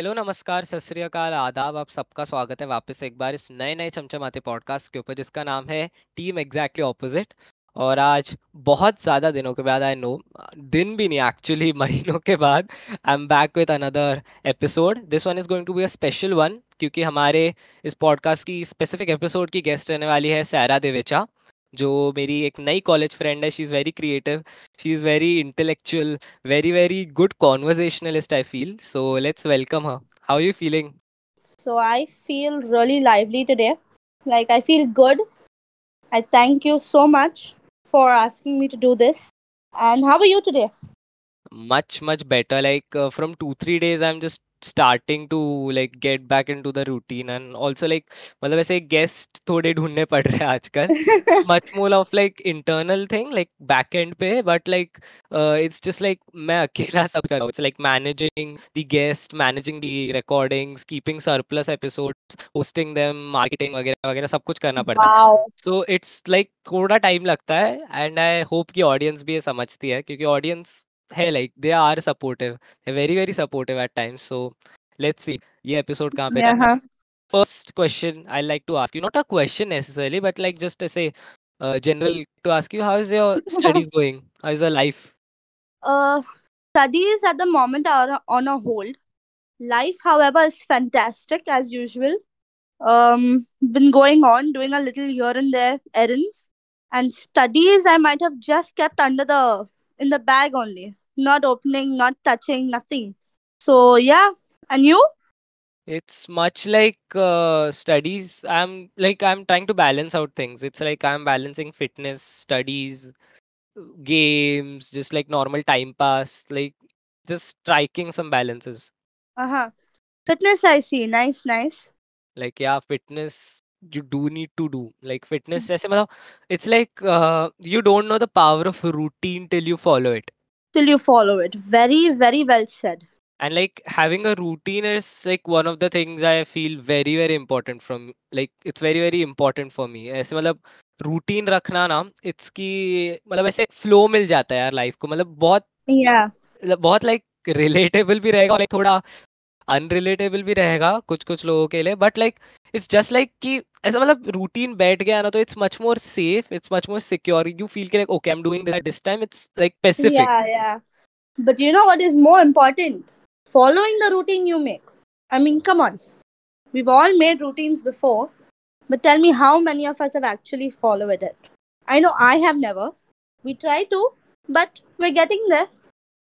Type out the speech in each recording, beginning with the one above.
Hello, नमस्कार, सत श्री अकाल, आदाब, आप सबका स्वागत है वापस एक बार इस नए नए चमचमाते पॉडकास्ट के ऊपर, जिसका नाम है टीम एग्जैक्टली ऑपोजिट और आज बहुत ज़्यादा दिनों के बाद आई नो दिन भी नहीं एक्चुअली महीनों के बाद I am back with another episode this one is going to be a special one क्योंकि हमारे इस पॉडकास्ट की स्पेसिफिक एपिसोड की गेस्ट रहने वाली है सैरा देवेचा। जो मेरी एक नई कॉलेज फ्रेंड है she is very creative she is very intellectual very very good conversationalist i feel so let's welcome her how are you feeling So I feel really lively today. Like I feel good. I thank you so much for asking me to do this. And how are you today? much much better like uh, from 2 3 days i'm just starting to like get back in to the routine and also like मतलब ऐसे guest थोड़े ढूँढने पड़ रहे हैं आजकल। Much more of like internal thing like back end पे but like it's just like मैं अकेला सब कर रहा like managing the guest managing the recordings keeping surplus episodes hosting them marketing वगैरह वगैरह सब कुछ करना पड़ता है। सो इट्स लाइक थोड़ा टाइम लगता है एंड आई होप कि ऑडियंस भी ये समझती है क्योंकि audience है like they are supportive they're very very supportive at times so let's see ये episode कहाँ पे Yeah. रहना है huh. first question I like to ask you, not a question necessarily, but like just to say, uh, general to ask you, how is your studies going? How is your life? Uh, studies at the moment are on a hold. Life, however, is fantastic as usual. Um, been going on doing a little here and there errands, and studies I might have just kept under the in the bag only, not opening, not touching, nothing. So yeah, and you? It's much like uh, studies. I'm like I'm trying to balance out things. It's like I'm balancing fitness, studies, games, just like normal time pass, like just striking some balances. Uh huh. Fitness, I see. Nice, nice. Like yeah, fitness you do need to do like fitness mm-hmm. it's like uh, you don't know the power of routine till you follow it Till you follow it. Very, very well said. and like having a routine is like one of the things i feel very very important from like it's very very important for me ऐसे मतलब routine रखना ना it's की मतलब ऐसे flow मिल जाता है यार लाइफ को मतलब बहुत Yeah. मतलब बहुत लाइक रिलेटेबल भी रहेगा और लाइक थोड़ा अनरिलेटेबल भी रहेगा कुछ कुछ लोगों के लिए but like it's just like कि ऐसा मतलब रूटीन बैठ गया ना तो it's much more safe it's much more secure you feel कि like okay I am doing this at this time it's like specific Yeah, yeah. But you know what is more important? Following the routine you make. I mean, come on. We've all made routines before, but tell me how many of us have actually followed it? I know I have never. We try to, but we're getting there.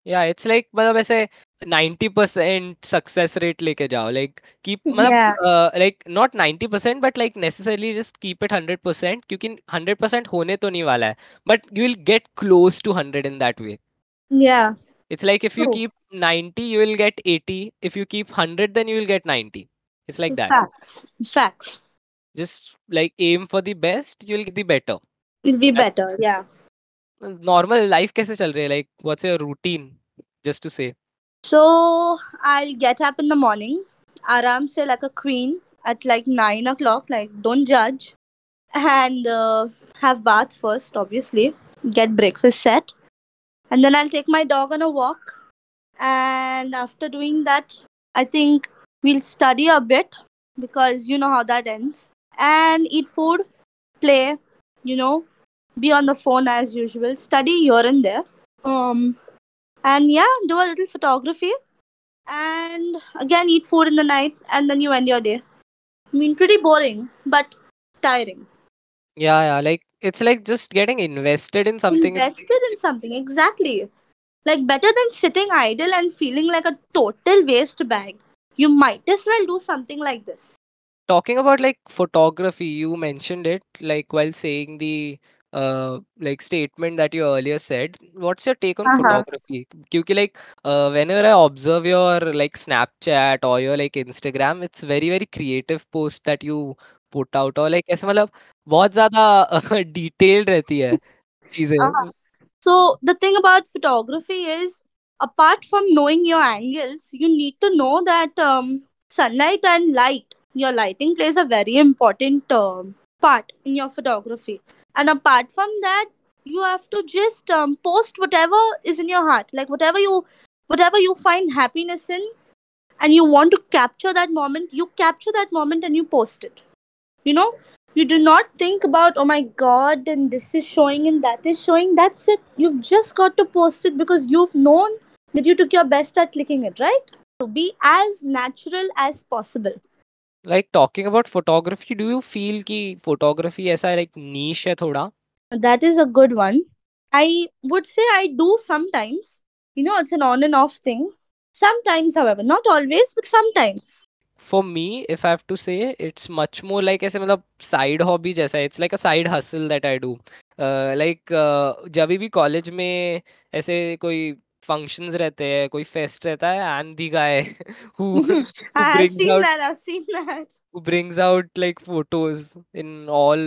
या it's like मतलब ऐसे 90% success rate लेके जाओ like keep मतलब Yeah. Like not 90% but like necessarily just keep it 100% क्योंकि 100% होने तो नहीं वाला है but you will get close to 100 in that way Yeah. It's like if you True. Keep 90 you will get 80 if you keep 100 then you will get 90 it's like that Facts. Facts. just like aim for the best you'll get the better It'll be That's- better. Yeah. normal life कैसे चल रही है like what's your routine just to say So I'll get up in the morning, aram se like a queen at like nine o'clock. Like don't judge, and uh, have bath first, obviously. Get breakfast set, and then I'll take my dog on a walk. And after doing that, I think we'll study a bit because you know how that ends. And eat food, play, you know, be on the phone as usual, study here and there. Um, and yeah, do a little photography, and again eat food in the night, and then you end your day. I mean, pretty boring, but tiring. yeah yeah like it's like just getting invested in something Invested in something, exactly. Like better than sitting idle and feeling like a total waste bag. You might as well do something like this. talking about like photography you mentioned it like while saying the uh like statement that you earlier said what's your take on Uh-huh. photography क्योंकि like uh, whenever I observe your like Snapchat or your like Instagram it's very very creative post that you put out or like ऐसे मतलब बहुत ज़्यादा detailed रहती है चीजें Uh-huh. So the thing about photography is, apart from knowing your angles, you need to know that um, sunlight and light, your lighting plays a very important um, part in your photography. And apart from that, you have to just um, post whatever is in your heart, like whatever you, whatever you find happiness in, and you want to capture that moment, you capture that moment and you post it. You know, you do not think about, oh my god, and this is showing and that is showing. That's it. You've just got to post it because you've known that you took your best at clicking it, right? To be as natural as possible. Like talking about photography do you feel कि photography ऐसा like niche है थोड़ा That is a good one. I would say I do sometimes. You know, it's an on and off thing. Sometimes, however, not always, but sometimes. for me if I have to say it's much more like ऐसे मतलब side hobby जैसा it's like a side hustle that I do uh, like uh, जब भी college में ऐसे कोई functions रहते हैं कोई फेस्ट रहता है and the guy who who I have brings seen out that. I've seen that. who brings out like photos in all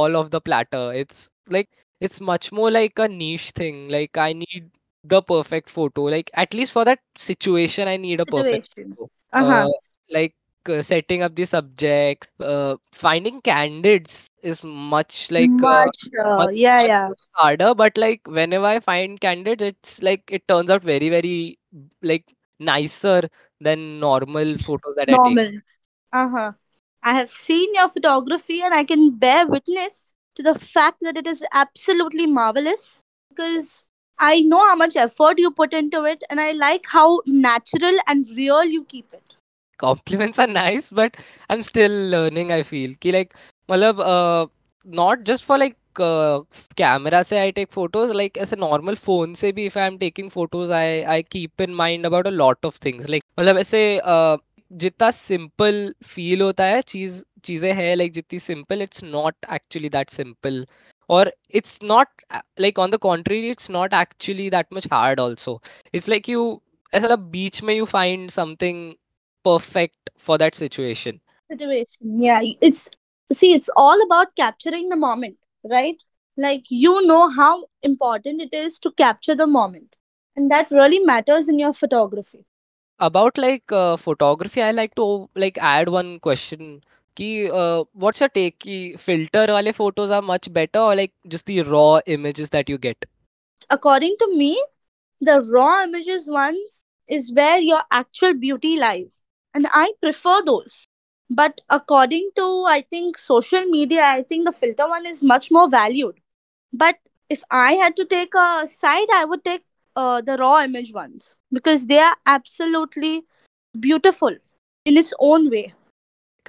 all of the platter it's like it's much more like a niche thing like i need the perfect photo like at least for that situation i need a perfect Situation. photo Uh huh. uh, like uh, setting up the subjects uh, finding candidates is much like uh, Much. Uh, much, yeah, much yeah. harder but like whenever i find candidates it's like it turns out very very like nicer than normal photos that i take Normal. Uh huh. I have seen your photography and I can bear witness to the fact that it is absolutely marvelous because I know how much effort you put into it and I like how natural and real you keep it. Compliments are nice but I am still learning I feel कि like मतलब not just for like camera से I take photos like ऐसे normal phone से भी if I am taking photos I I keep in mind about a lot of things like मतलब ऐसे जितना simple feel होता है, चीज़, चीज़ें है लाइक जितनी simple it's not actually that simple और it's not like on the contrary it's not actually that much hard also it's like you ऐसा बीच में you find something perfect for that situation. Situation. Yeah. It's see, it's all about capturing the moment, right? Like you know how important it is to capture the moment. And that really matters in your photography. About like uh, photography, I like to like add one question. Ki, uh, what's your take? Ki filter wale photos are much better or like just the raw images that you get? According to me, the raw images ones is where your actual beauty lies And I prefer those. But according to I think social media, I think the filter one is much more valued. But if I had to take a side, I would take uh, the raw image ones because they are absolutely beautiful in its own way.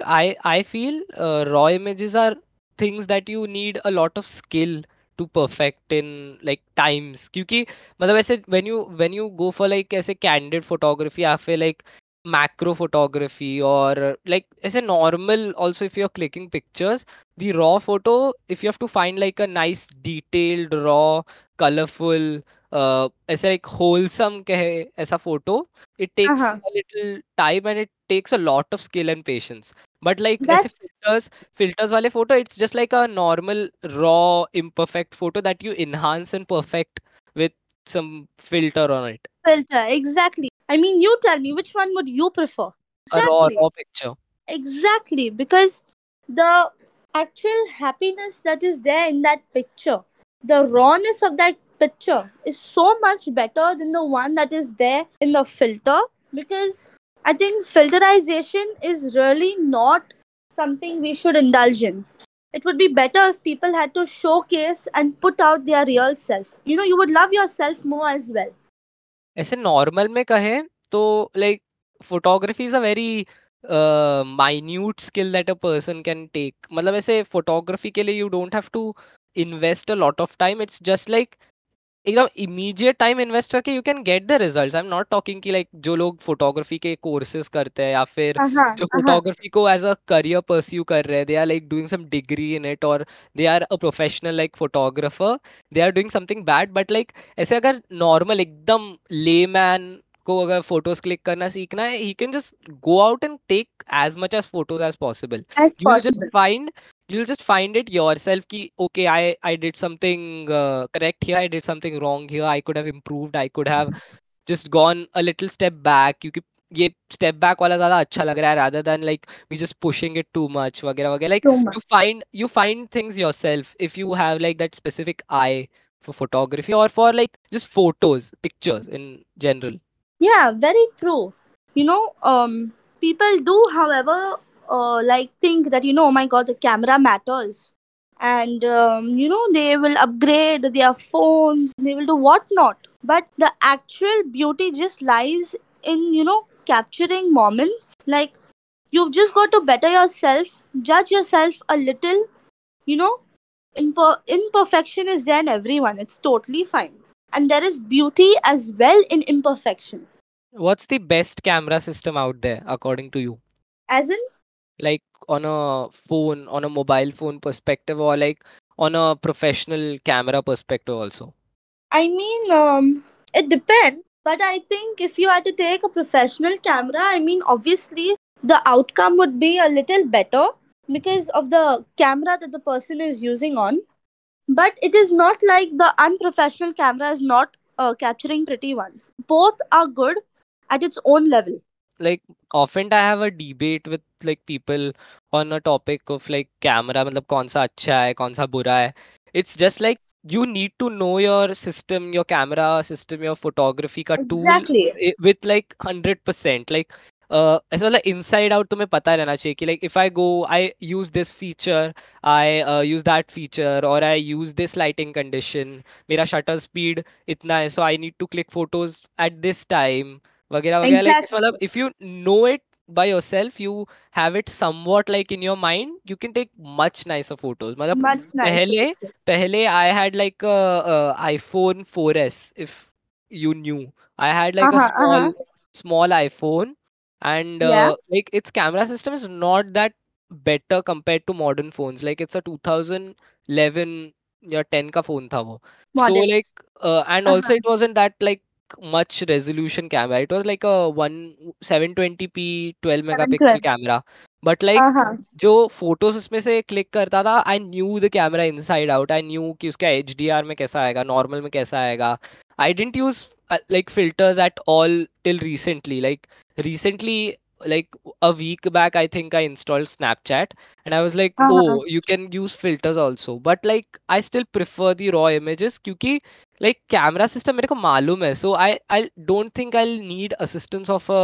I I feel uh, raw images are things that you need a lot of skill to perfect in like times क्योंकि मतलब ऐसे when you when you go for like ऐसे candid photography या फिर like macro photography or like as a normal also if you're clicking pictures the raw photo if you have to find like a nice detailed raw colorful uh as like wholesome kahe, as a photo it takes uh-huh. a little time and it takes a lot of skill and patience. But like filters filters wale photo it's just like a normal raw imperfect photo that you enhance and perfect with some filter on it. Filter exactly. I mean, you tell me which one would you prefer? a raw raw picture Exactly. Because the actual happiness that is there in that picture, the rawness of that picture is so much better than the one that is there in the filter. Because I think filterization is really not something we should indulge in. It would be better if people had to showcase and put out their real self. You know, you would love yourself more as well. ऐसे normal में कहें तो like, photography is a very minute skill that a person can take मतलब ऐसे photography के लिए you don't have to invest a lot of time it's just like एकदम immediate time invest करके you can get the results I am not talking कि like जो लोग photography के कोर्सेज करते हैं या फिर Uh-huh, जो uh-huh. फोटोग्राफी को एज अ करियर परस्यू कर रहे हैं they are like doing some degree in it और they are a professional like photographer they are doing something bad but like ऐसे अगर नॉर्मल एकदम ले को अगर फ़ोटोज़ क्लिक करना सीखना है he can just go out and take as much as photos as possible just possible. find you'll just find it yourself ki okay i i did something uh, correct here i did something wrong here i could have improved i could have just gone a little step back क्योंकि ये step back वाला ज़्यादा अच्छा लग रहा है rather than like we just pushing it too much वगैरह वगैरह like Too much. you find you find things yourself if you have like that specific eye for photography or for like just photos pictures in general Yeah, very true. you know um people do however uh, like think that you know oh my god the camera matters. And um, you know they will upgrade their phones they will do whatnot but the actual beauty just lies in you know capturing moments. Like you've just got to better yourself judge yourself a little you know. Imper- imperfection is there in everyone. It's totally fine. And there is beauty as well in imperfection. What's the best camera system out there according to you? as in Like on a phone, on a mobile phone perspective, or like on a professional camera perspective also? I mean, um, it depends. But I think if you had to take a professional camera, I mean, obviously the outcome would be a little better because of the camera that the person is using on. But it is not like the unprofessional camera is not uh, capturing pretty ones. Both are good at its own level like often I have a debate with like people on a topic of like camera मतलब कौन सा अच्छा है कौन सा बुरा है it's just like you need to know your system your camera system your photography का tool Exactly. i- with like 100% like uh, ऐसा मतलब inside out तुम्हें पता रहना चाहिए कि like if I go I use this feature I uh, use that feature or I use this lighting condition मेरा shutter speed इतना है so I need to click photos at this time वगैरह वगैरह like इस Exactly. मतलब if you know it by yourself you have it somewhat like in your mind you can take much nicer photos मतलब Much nicer. पहले पहले I had like a, a iPhone 4S if you knew I had like a Uh-huh, small uh-huh. small iPhone and Yeah. uh, like its camera system is not that better compared to modern phones like it's a 2011 या 10 का phone था वो so Model. like uh, and Uh-huh. also it wasn't that like much resolution camera it was like a 1 720p 12 megapixel 712. camera but like Uh-huh. जो photos उसमें से click करता था I knew the camera inside out I knew कि उसका H में कैसा आएगा नॉर्मल में कैसा आएगा I didn't use like filters at all till recently like recently like a week back i think i installed snapchat and i was like Uh-huh. oh you can use filters also but like i still prefer the raw images क्योंकि like camera system मेरे को मालूम है so i i don't think i'll need assistance of a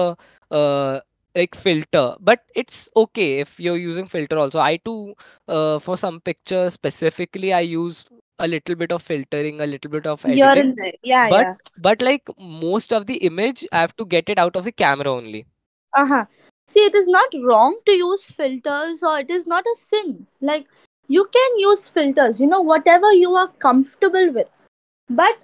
uh, like filter but it's okay if you're using filter also i too uh, for some pictures specifically i use a little bit of filtering a little bit of Here editing and there. Yeah, but yeah. but like most of the image i have to get it out of the camera only Uh-huh. See, it is not wrong to use filters or it is not a sin. Like, you can use filters, you know, whatever you are comfortable with. But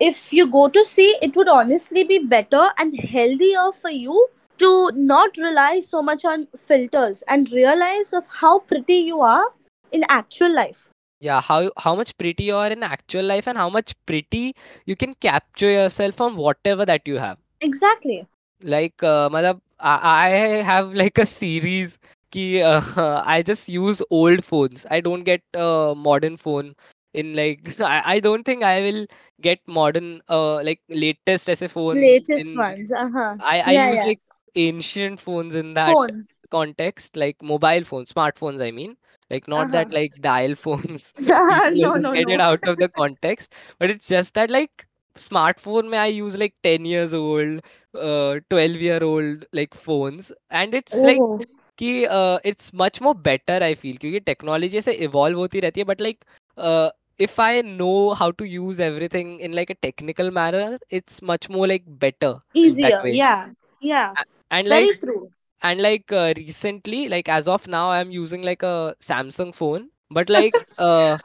if you go to see, it would honestly be better and healthier for you to not rely so much on filters and realize of how pretty you are in actual life. yeah how how much pretty you are in actual life and how much pretty you can capture yourself from whatever that you have Exactly. like uh, matlab, I, I have like a series ki uh, I just use old phones. I don't get a modern phone in like I, I don't think I will get modern uh like latest ऐसे phone Latest in ones. Uh-huh. I I Yeah, use yeah. like ancient phones in that Phones. context like mobile phones smartphones I mean like not that Uh-huh. like dial phones people no, will no, get it no. out of the context but it's just that like smartphone may I use like 10 years old uh 12 year old like phones and it's like Oh. कि uh, it's much more better I feel क्योंकि technology से evolve होती रहती है but like if I know how to use everything in like a technical manner, it's much more like better. Easier, yeah, yeah. And like, Very true. And like uh, recently, like as of now, I'm using like a Samsung phone, but like uh,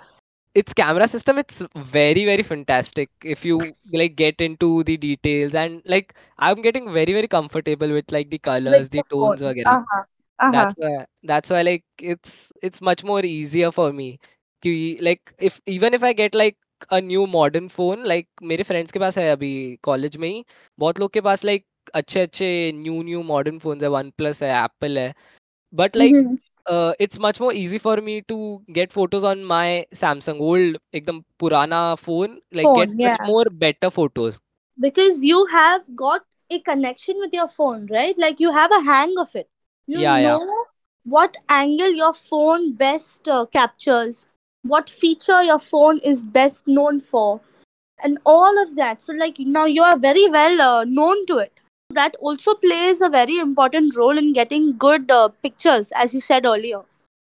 its camera system it's very very fantastic if you like get into the details and like i'm getting very very comfortable with like the colors like the, the tones uh-huh. Uh-huh. that's why that's why like it's it's much more easier for me कि like if even if I get like a new modern phone like मेरे friends के पास है अभी college में ही बहुत लोग के पास लाइक like, अच्छे अच्छे न्यू न्यू मॉडर्न फ़ोन है वन प्लस है एप्पल है but like it's much more easy for me to get photos on my Samsung old एकदम पुराना phone like get much more better photos because you have got a connection with your phone right like you have a hang of it you know what angle your phone best captures what feature your phone is best known for, and all of that. So, like now you are very well uh, known to it. that also plays a very important role in getting good uh, pictures as you said earlier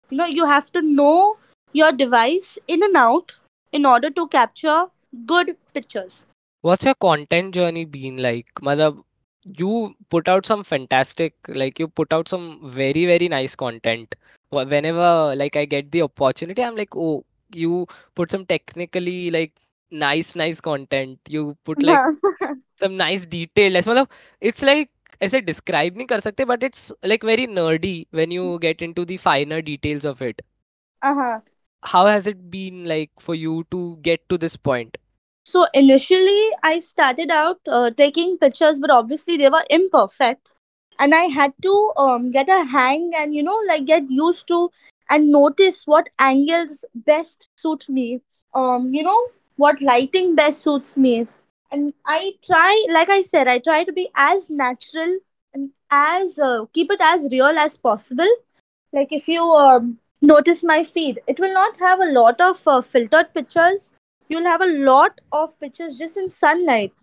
you know you have to know your device in and out in order to capture good pictures What's your content journey been like? mother you put out some fantastic, like you put out some very, very nice content Wh- Whenever like I get the opportunity, I'm like, oh, you put some technically like nice, nice content. You put like uh-huh. some nice detail. ऐसे मतलब it's like ऐसे describe नहीं कर सकते, but it's like very nerdy when you get into the finer details of it. uh-huh. How has it been like for you to get to this point? so initially i started out uh, taking pictures but obviously they were imperfect and i had to um, get a hang and you know like get used to and notice what angles best suit me. Um you know what lighting best suits me. And i try like i said i try to be as natural and as uh, keep it as real as possible. Like if you um, notice my feed it will not have a lot of uh, filtered pictures. You'll have a lot of pictures just in sunlight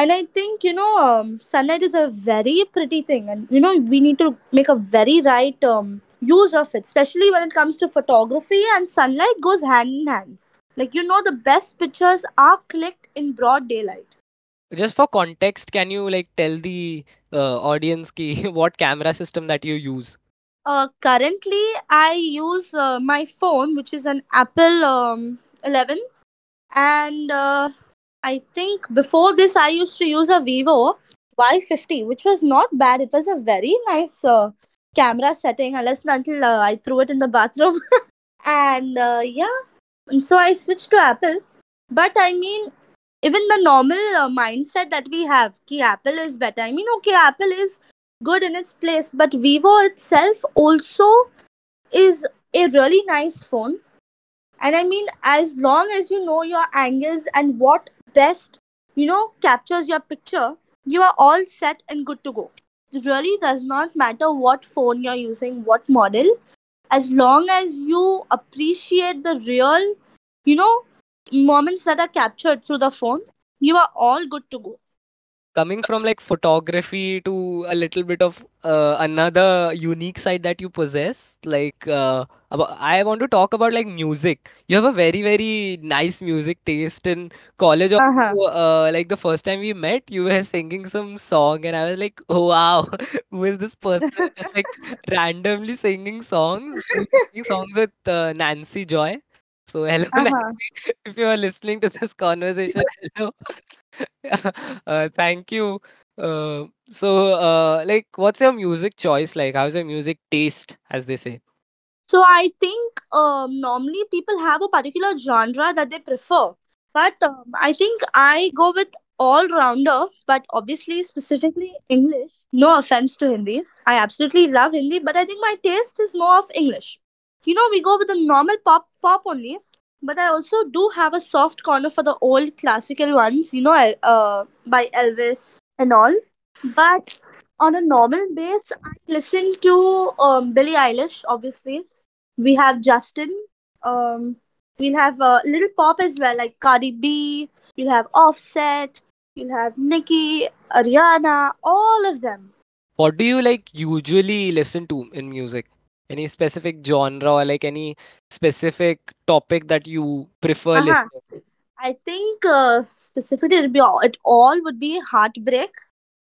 and i think you know um, sunlight is a very pretty thing. And you know we need to make a very right um, use of it especially when it comes to photography and sunlight goes hand in hand. Like you know the best pictures are clicked in broad daylight. Just for context, can you like tell the uh, audience ki what camera system that you use? uh, currently i use uh, my phone which is an apple um, 11 and uh, I think before this I used to use a Vivo Y50, which was not bad. It was a very nice uh, camera setting, unless until uh, I threw it in the bathroom. and uh, yeah, and so I switched to Apple. But I mean, even the normal uh, mindset that we have, ki Apple is better. I mean, okay, Apple is good in its place, but Vivo itself also is a really nice phone and I mean, as long as you know your angles and what best, you know, captures your picture, you are all set and good to go. It really does not matter what phone you're using, what model, as long as you appreciate the real, you know, moments that are captured through the phone, you are all good to go. Coming from like photography to a little bit of uh, another unique side that you possess like uh, about, i want to talk about like music you have a very very nice music taste in college Uh huh. also uh, like the first time we met you were singing some song and i was like oh wow who is this person just like randomly singing songs singing songs with uh, nancy joy so hello Uh huh. nancy if you are listening to this conversation hello uh, thank you. Uh, so, uh, like, what's your music choice like? How's your music taste, as they say? So I think um, normally people have a particular genre that they prefer, but um, I think I go with all rounder. But obviously, specifically English. No offense to Hindi, I absolutely love Hindi, but I think my taste is more of English. You know, we go with the normal pop pop only, but I also do have a soft corner for the old classical ones. You know, uh, by Elvis and all. But on a normal base, I listen to um, Billie Eilish, obviously we have Justin. Um, we'll have uh, little pop as well, like Cardi B. You'll have Offset. You'll have Nicki, Ariana, all of them. What do you like usually listen to in music? Any specific genre or like any specific topic that you prefer Uh huh. I think uh, specifically it be all, it all would be heartbreak.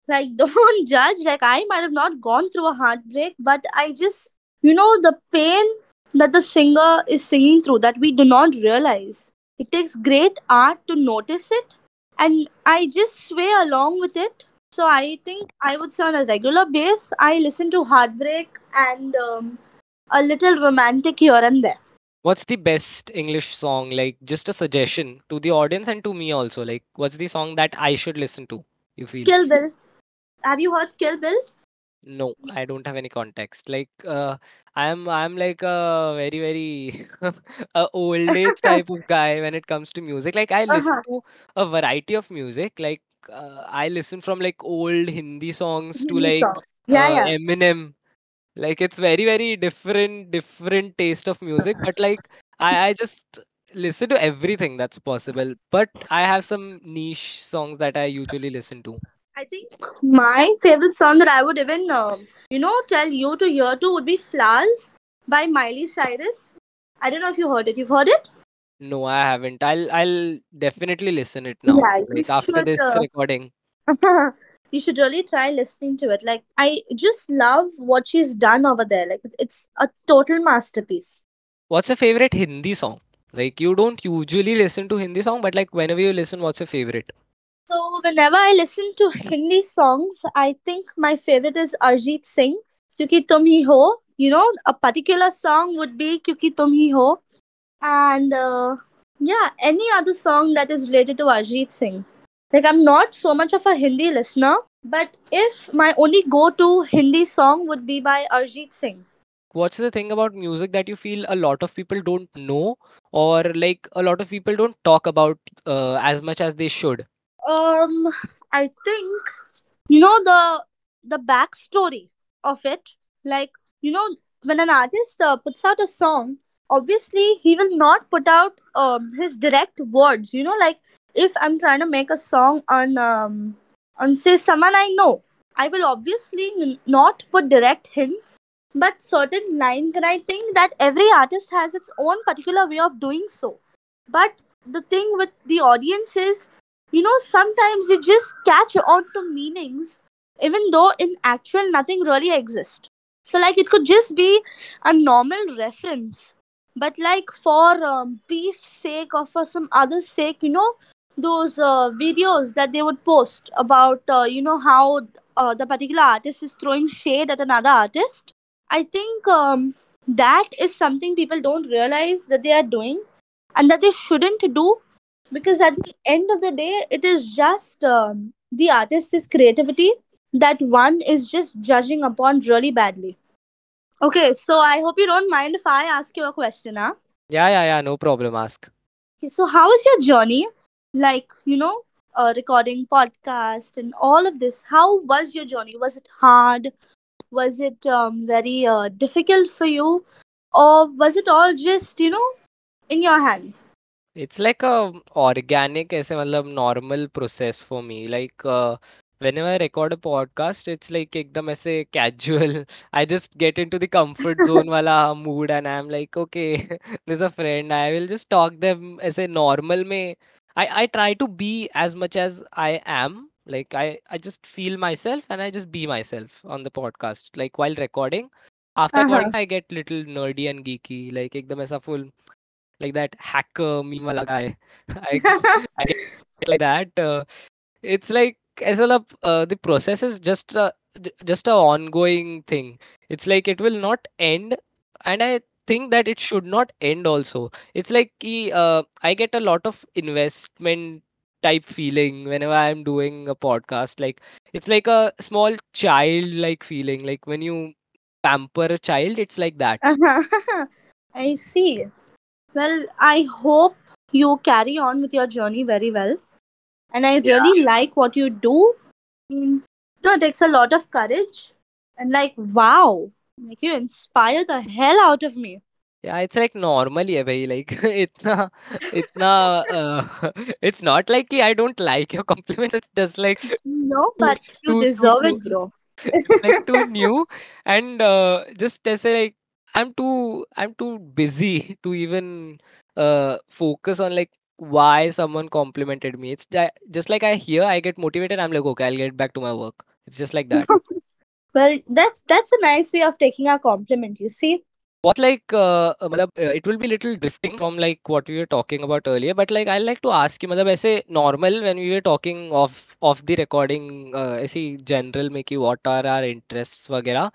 Like don't judge. Like I might have not gone through a heartbreak, but I just you know the pain that the singer is singing through that we do not realize. It takes great art to notice it and I just sway along with it. So I think I would say on a regular base, I listen to heartbreak and um, a little romantic here and there. What's the best English song? Like, just a suggestion to the audience and to me also. Like, what's the song that I should listen to? You feel? Kill Bill. Have you heard Kill Bill? No, I don't have any context. Like, uh, I'm I'm like a very very a old age type of guy when it comes to music. Like, I listen Uh-huh. to a variety of music. Like, uh, I listen from like old Hindi songs to like song. Yeah, uh, yeah. Eminem. Like, it's very very different different taste of music. But like, I I just listen to everything that's possible. But I have some niche songs that I usually listen to. I think my favorite song that I would even, um, you know, tell you to hear to would be Flowers by Miley Cyrus. I don't know if you heard it. You've heard it? No, I haven't. I'll I'll definitely listen it now. Yeah, Like after should. this Uh, recording. you should really try listening to it. Like, I just love what she's done over there. Like, it's a total masterpiece. What's your favorite Hindi song? Like you don't usually listen to Hindi song, but like whenever you listen, what's your favorite? So, whenever I listen to Hindi songs, I think my favorite is Arjit Singh. Kyuki Tum Hi Ho. You know, a particular song would be Kyuki Tum Hi Ho. And uh, yeah, any other song that is related to Arjit Singh. Like, I'm not so much of a Hindi listener, but if my only go to Hindi song would be by Arjit Singh. What's the thing about music that you feel a lot of people don't know, or like a lot of people don't talk about uh, as much as they should? Um, I think you know the the backstory of it. Like you know, when an artist uh, puts out a song, obviously he will not put out um his direct words. You know, like if I'm trying to make a song on um on say someone I know, I will obviously n- not put direct hints, but certain lines, and I think that every artist has its own particular way of doing so. But the thing with the audience is you know sometimes you just catch on to meanings even though in actual nothing really exists so like it could just be a normal reference but like for um, beef sake or for some other sake you know those uh, videos that they would post about uh, you know how uh, the particular artist is throwing shade at another artist i think um, that is something people don't realize that they are doing and that they shouldn't do because at the end of the day it is just um, the artist's creativity that one is just judging upon really badly okay so i hope you don't mind if i ask you a question huh? Yeah, yeah, yeah. No problem. Ask. okay so how was your journey like you know uh, recording podcast and all of this how was your journey? Was it hard? Was it um, very uh, difficult for you? Or was it all just you know in your hands? It's like a organic as normal process for me. Like uh, whenever i record a podcast it's like ekdam aise casual. I just get into the comfort zone wala mood and i'm like okay there's a friend. I will just talk them as a normal me. I, I try to be as much as I am. Like I, I just feel myself and I just be myself on the podcast. Like while recording. After uh-huh. recording I get little nerdy and geeky. Like ekdam aisa full like that hacker meme guy. I, I get like that. Uh, it's like as well uh, the process is just a, just a ongoing thing. It's like it will not end and I think that it should not end also. It's like uh, I get a lot of investment type feeling whenever I'm doing a podcast. Like it's like a small child like feeling. Like when you pamper a child, it's like that. uh-huh. i see Well, I hope you carry on with your journey very well. And I Yeah. really like what you do. Mm, know, it takes a lot of courage. And like, wow, like you inspire the hell out of me. Yeah it's like normal yeah bhai like itna itna uh, it's not like i don't like your compliments it's just like no but too, you deserve too, it bro. It's like too new and uh, just as like i'm too i'm too busy to even uh, focus on like why someone complimented me. It's just like i hear i get motivated i'm like okay i'll get back to my work. It's just like that well, that's that's a nice way of taking a compliment, you see. What like uh, uh, मतलब uh, it will be little drifting from like what we were talking about earlier, but like I like to ask you मतलब ऐसे normal when we were talking of of the recording uh, ऐसी general में कि what are our interests वगैरह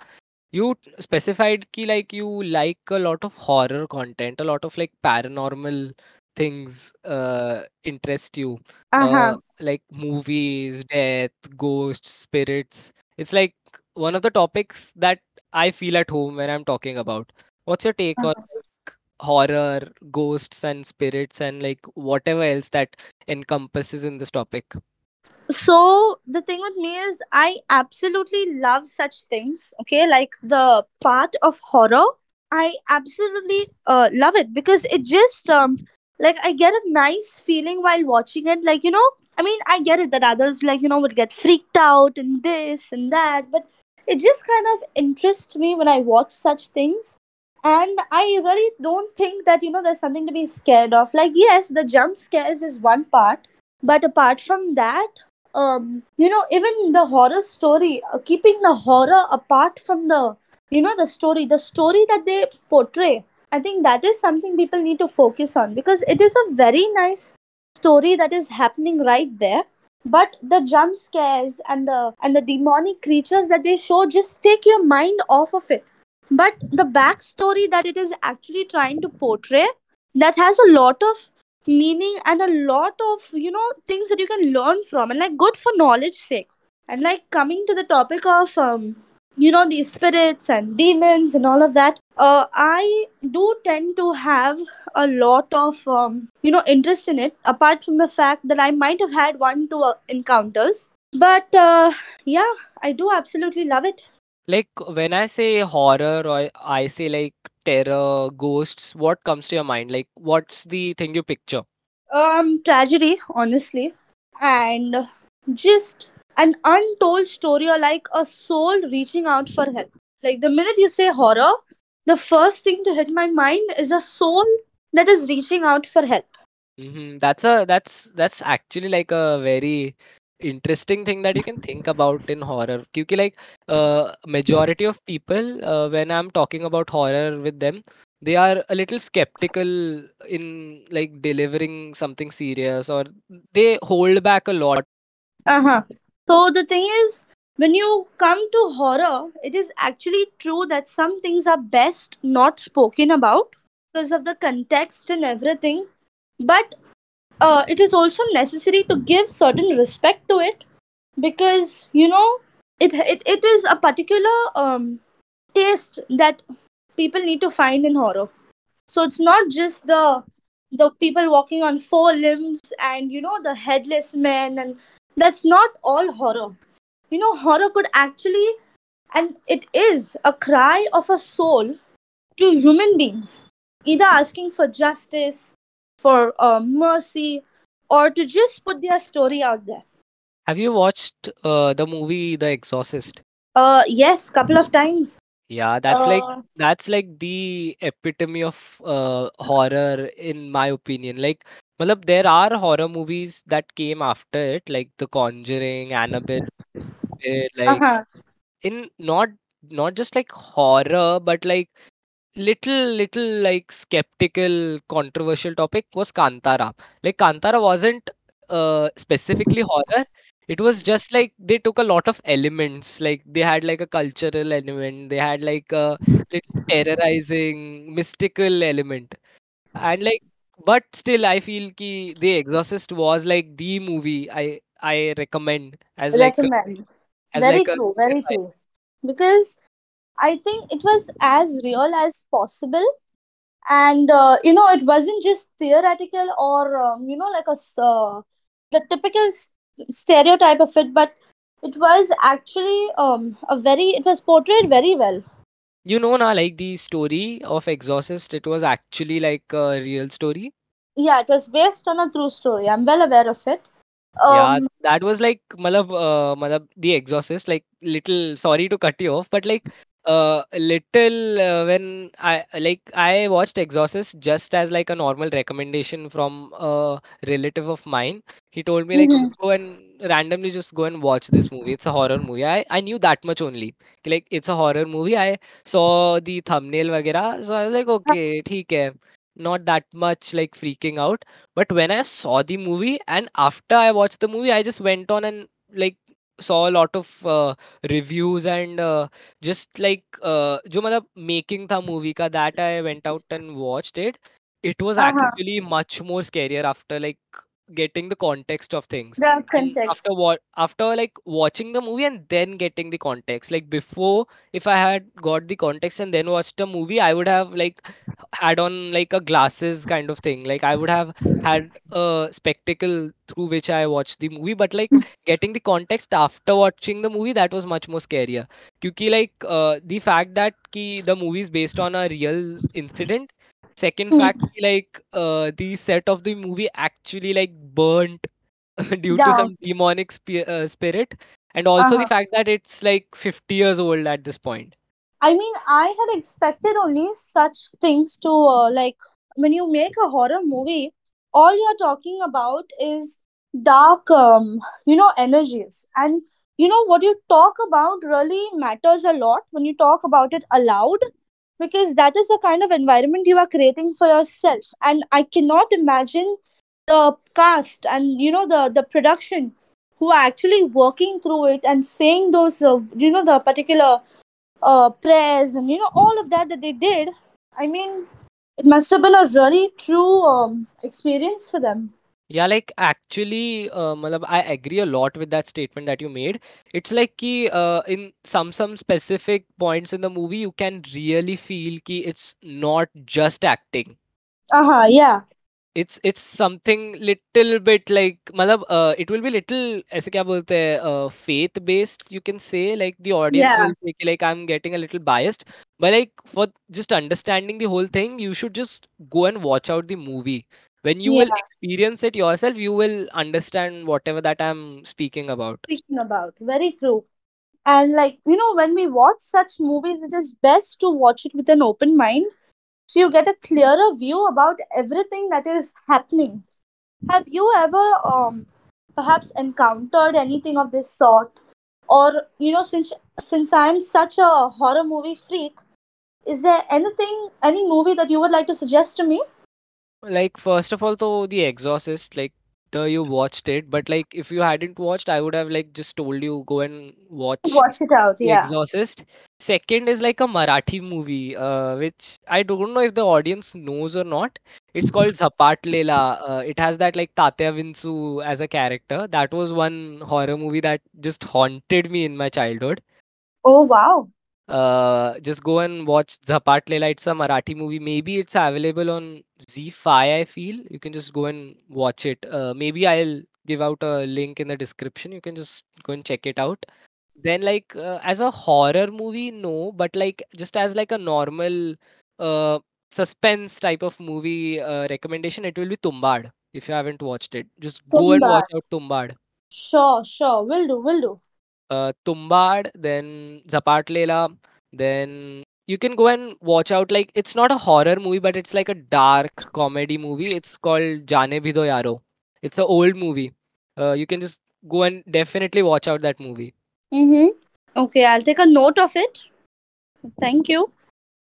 you specified कि like you like a lot of horror content, a lot of like paranormal things uh, interest you, uh, Uh-huh. like movies, death, ghosts, spirits. It's like one of the topics that I feel at home when I'm talking about. What's your take on uh-huh. like, horror, ghosts, and spirits, and like whatever else that encompasses in this topic? So the thing with me is I absolutely love such things. Okay, like the part of horror, I absolutely uh, love it because it just um like I get a nice feeling while watching it. Like you know, I mean, I get it that others like you know would get freaked out and this and that, but it just kind of interests me when I watch such things. And I really don't think that you know there's something to be scared of. Like, yes, the jump scares is one part, but apart from that, um, you know, even the horror story, uh, keeping the horror apart from the you know the story, the story that they portray. I think that is something people need to focus on because it is a very nice story that is happening right there but the jump scares and the and the demonic creatures that they show just take your mind off of it. But the backstory that it is actually trying to portray that has a lot of meaning and a lot of you know things that you can learn from and like good for knowledge sake. And like coming to the topic of um you know these spirits and demons and all of that uh, i do tend to have a lot of um, you know interest in it apart from the fact that i might have had one two uh, encounters but uh, yeah i do absolutely love it Like when I say horror or I say like terror, ghosts, what comes to your mind? Like what's the thing you picture? um tragedy honestly and just an untold story or like a soul reaching out for help like the minute you say horror the first thing to hit my mind is a soul that is reaching out for help hmm That's a that's that's actually like a very interesting thing that you can think about in horror. Because like uh, majority of people uh, when I'm talking about horror with them, they are a little skeptical in like delivering something serious or they hold back a lot. uh-huh so the thing is when you come to horror it is actually true that some things are best not spoken about because of the context and everything. But uh, it is also necessary to give certain respect to it because you know it it, it is a particular um, taste that people need to find in horror. So it's not just the the people walking on four limbs and you know the headless men and that's not all horror. You know horror could actually and it is a cry of a soul to human beings either asking for justice for uh, mercy or to just put their story out there. Have you watched uh, the movie The Exorcist? uh yes couple of times Yeah, that's like uh that's like the epitome of uh, horror in my opinion. Like, matlab, there are horror movies that came after it, like The Conjuring, Annabelle, where, like uh-huh in not not just like horror, but like little little like skeptical controversial topic was Kantara. Like Kantara wasn't uh, specifically horror. It was just like they took a lot of elements. Like they had like a cultural element. They had like a little terrorizing mystical element. And like but still I feel ki The Exorcist was like the movie I I recommend as like a, recommend as very like a true very true because i think it was as real as possible and uh, you know it wasn't just theoretical or um, you know like a uh, the typical stereotype of it but it was actually um a very it was portrayed very well. You know, na, like the story of Exorcist, it was actually like a real story. yeah it was based on a true story. I'm well aware of it. Yeah, um that was like, malab, uh, malab, The Exorcist, like little, sorry to cut you off, but like, uh, little, uh, when I, like, I watched Exorcist just as like a normal recommendation from a relative of mine. He told me like, mhm. just go and randomly just go and watch this movie. It's a horror movie. I, I knew that much only. Like, it's a horror movie. I saw the thumbnail वगैरह, so I was like, okay, ठीक है. Not that much like freaking out. But when I saw the movie and after I watched the movie, I just went on and like saw a lot of uh, reviews and uh, just like uh, जो मतलब making था movie का that I went out and watched it. It was uh-huh actually much more scarier after like getting the context of things. the And after what after like watching the movie and then getting the context, like before, if I had got the context and then watched the movie, I would have like had on like a glasses kind of thing. Like I would have had a spectacle through which I watched the movie, but like getting the context after watching the movie, that was much more scarier. Because like uh, the fact that ki the movie is based on a real incident. Second fact, like uh, the set of the movie actually like burnt due to some demonic spi- uh, spirit, and also the Uh-huh. fact that it's like 50 years old at this point. I mean, I had expected only such things to uh, like when you make a horror movie, all you're talking about is dark, um, you know, energies. And you know what you talk about really matters a lot when you talk about it aloud because that is the kind of environment you are creating for yourself. And I cannot imagine the cast and you know the the production who are actually working through it and saying those uh, you know the particular uh, prayers and you know all of that that they did i mean it must have been a really true um, experience for them Yeah, like actually, uh, matlab, I agree a lot with that statement that you made. It's like ki, uh, in some some specific points in the movie, you can really feel ki it's not just acting. uh-huh yeah It's it's something little bit like matlab, uh, it will be little ऐसे क्या बोलते हैं uh, faith based you can say like the audience yeah will say कि, like I'm getting a little biased but like for just understanding the whole thing you should just go and watch out the movie when you will experience it yourself you will understand whatever that I'm speaking about. Speaking about. Very true. And like you know when we watch such movies it is best to watch it with an open mind. So you get a clearer view about everything that is happening. Have you ever um perhaps encountered anything of this sort? Or you know since since i'm such a horror movie freak is there anything any movie that you would like to suggest to me like first of all though the exorcist like you watched it but like if you hadn't watched I would have like just told you go and watch watch it out The yeah Exorcist. Second is like a Marathi movie, uh, which I don't know if the audience knows or not. It's called Zapatlela. Uh, it has that like Tatya Vinchu as a character. That was one horror movie that just haunted me in my childhood. oh wow Uh, just go and watch Zapatlela. It's a Marathi movie. Maybe it's available on ZEE5. I feel you can just go and watch it. Uh, maybe I'll give out a link in the description. You can just go and check it out. Then like uh, as a horror movie, no, but like just as like a normal uh suspense type of movie uh, recommendation, it will be Tumbad. If you haven't watched it, just go and watch tumbad out Tumbad. sure sure will do will do Uh, Tumbad, then Zapatlela, then you can go and watch out like it's not a horror movie, but it's like a dark comedy movie. It's called Jaane Bhi Do Yaaro. It's an old movie. Uh, you can just go and definitely watch out that movie. mm-hmm okay i'll take a note of it thank you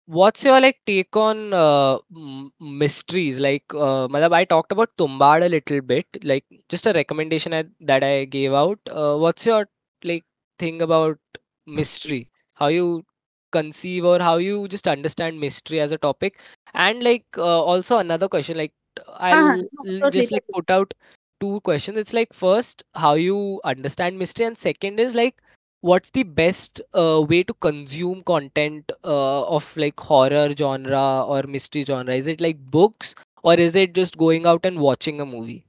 What's your like take on uh, m- mysteries? Like, uh, I talked about Tumbad a little bit, like just a recommendation I, that I gave out. Uh, what's your like thing about mystery? How you conceive or how you just understand mystery as a topic? And like uh, also another question, like uh-huh I'll no, totally just like put out two questions. It's like first how you understand mystery, and second is like what's the best uh, way to consume content uh, of like horror genre or mystery genre is it like books or is it just going out and watching a movie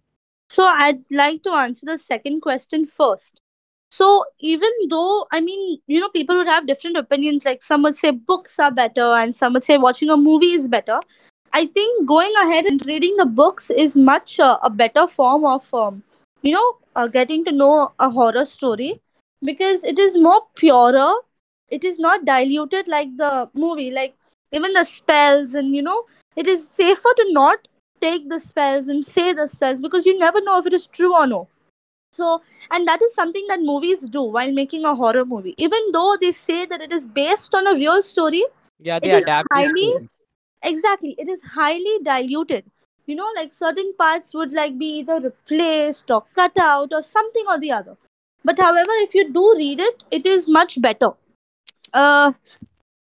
so i'd like to answer the second question first so even though i mean you know people would have different opinions like some would say books are better and some would say watching a movie is better. I think going ahead and reading the books is much uh, a better form of um, you know uh, getting to know a horror story because it is more purer. It is not diluted like the movie like even the spells and you know it is safer to not take the spells and say the spells because you never know if it is true or no so, and that is something that movies do while making a horror movie. Even though they say that it is based on a real story, yeah they it is adapt highly, exactly, it is highly diluted. You know, like certain parts would like be either replaced or cut out or something or the other. But however, if you do read it, it is much better. Uh,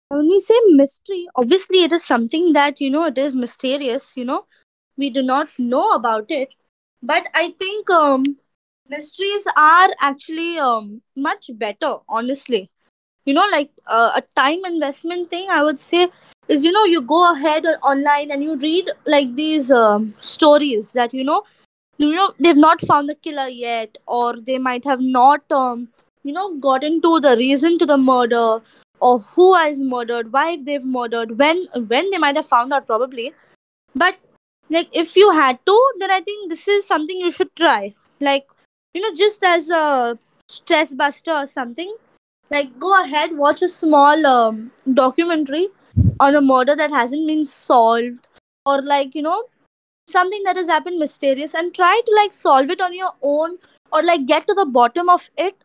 when we say mystery, obviously it is something that, you know, it is mysterious, you know, we do not know about it. But I think um, mysteries are actually um, much better honestly. You know like uh, a time investment thing i would say is you know you go ahead online and you read like these um, stories that you know you know they've not found the killer yet or they might have not um, you know gotten to the reason to the murder or who has murdered why they've murdered when when they might have found out probably. But like if you had to then i think this is something you should try. Like you know, just as a stress buster or something, like go ahead, watch a small um, documentary on a murder that hasn't been solved, or like you know, something that has happened mysterious, and try to like solve it on your own, or like get to the bottom of it.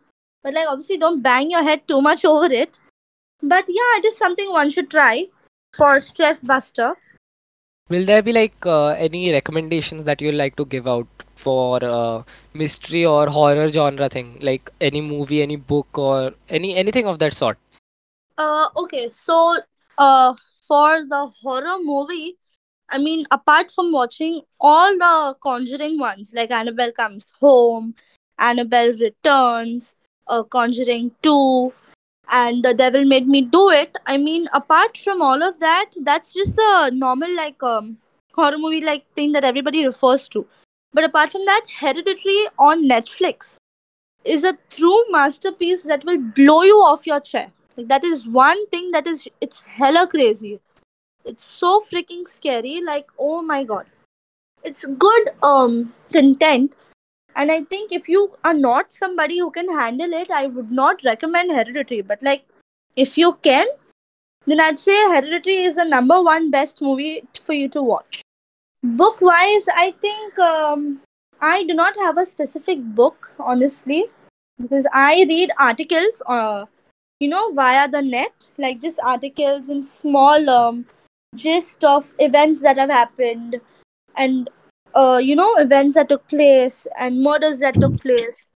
But like obviously, don't bang your head too much over it. But yeah, it is something one should try for stress buster. Will there be like uh, any recommendations that you'd like to give out for uh, mystery or horror genre thing? Like any movie, any book, or any anything of that sort? Uh, okay, so uh, for the horror movie, I mean, apart from watching all the Conjuring ones, like Annabelle Comes Home, Annabelle Returns, uh, Conjuring 2, and The Devil Made Me Do It, I mean, apart from all of that, that's just the normal, like, um, horror movie, like, thing that everybody refers to. But apart from that, Hereditary on Netflix is a true masterpiece that will blow you off your chair. Like, that is one thing that is, it's hella crazy it's so freaking scary. Like, oh my god. It's good um content. And I think if you are not somebody who can handle it, I would not recommend Hereditary. But like if you can, then I'd say Hereditary is the number one best movie for you to watch book wise i think um, i do not have a specific book honestly because i read articles uh, you know via the net like just articles and small um, gist of events that have happened and uh, you know events that took place and murders that took place.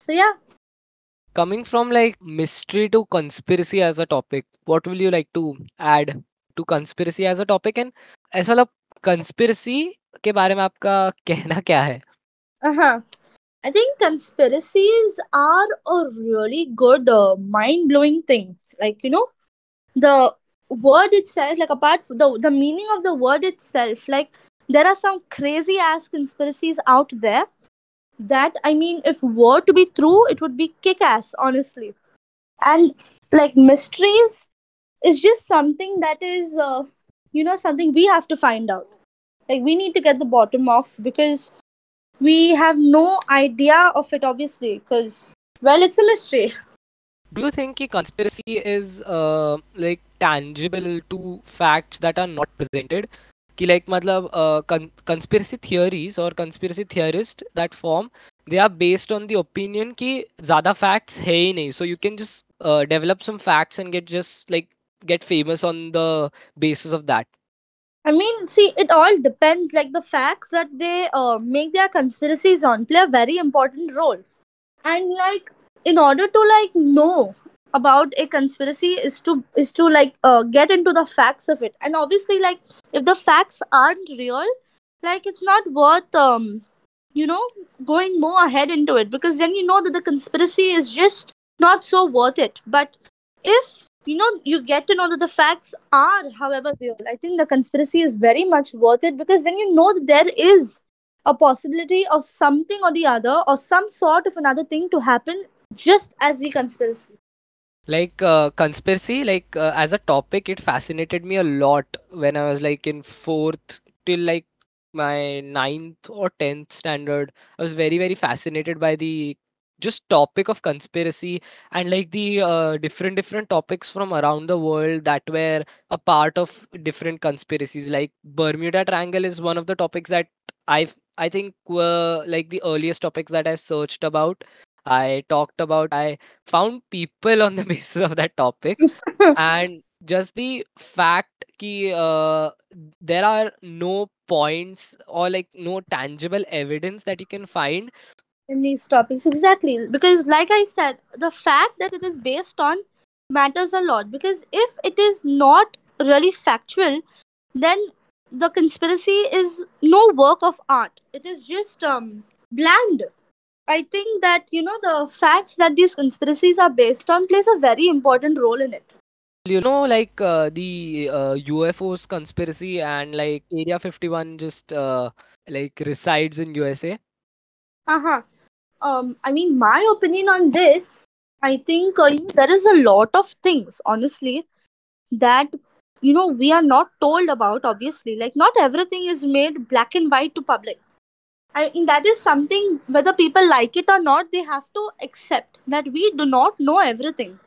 So yeah. Coming from like mystery to conspiracy as a topic what will you like to add to conspiracy as a topic? And as well a conspiracy के बारे में आपका कहना क्या है? uh-huh i think conspiracies are a really good uh, mind-blowing thing like you know the word itself like apart from the, the meaning of the word itself like there are some crazy ass conspiracies out there that i mean if were to be true it would be kick ass honestly and like mysteries is just something that is uh, you know something we have to find out like we need to get the bottom off because we have no idea of it obviously because well it's a mystery Do you think कि conspiracy is uh, like tangible to facts that are not presented? कि like मतलब uh, con- conspiracy theories or conspiracy theorists that form they are based on the opinion कि ज़्यादा facts है ही नहीं so you can just uh, develop some facts and get just like get famous on the basis of that I mean, see, it all depends. Like the facts that they uh, make their conspiracies on play a very important role. And like, in order to like know about a conspiracy is to is to like uh, get into the facts of it. And obviously, like, if the facts aren't real, like it's not worth um, you know, going more ahead into it because then you know that the conspiracy is just not so worth it. But if you know you get to know that the facts are however real. I think the conspiracy is very much worth it because then you know that there is a possibility of something or the other or some sort of another thing to happen just as the conspiracy. Like uh, conspiracy like uh, as a topic it fascinated me a lot when i was like in fourth till like my ninth or 10th standard. I was very very fascinated by the just topic of conspiracy and like the uh, different different topics from around the world that were a part of different conspiracies. Like bermuda triangle is one of the topics that i've i think were like the earliest topics that i searched about. I talked about i found people on the basis of that topic. And just the fact ki uh, there are no points or like no tangible evidence that you can find in these topics. Exactly. Because like i said the fact that it is based on matters a lot. Because if it is not really factual then the conspiracy is no work of art. It is just um bland. I think that you know the facts that these conspiracies are based on plays a very important role in it. You know like uh, the uh, ufos conspiracy and like area 51 just uh, like resides in usa uh-huh um i mean my opinion on this i think uh, there is a lot of things honestly that you know we are not told about obviously like not everything is made black and white to public I mean, that is something, whether people like it or not, they have to accept that we do not know everything.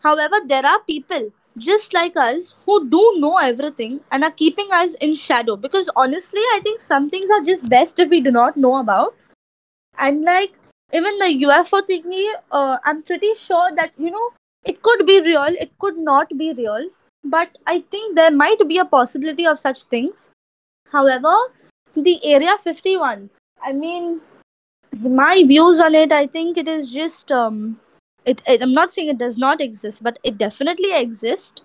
However, there are people just like us who do know everything and are keeping us in shadow. Because honestly, I think some things are just best if we do not know about. And like even the UFO thingy, uh, I'm pretty sure that you know it could be real, it could not be real, but I think there might be a possibility of such things. However, the Area 51, I mean, my views on it, I think it is just um, it, it. I'm not saying it does not exist, but it definitely exists.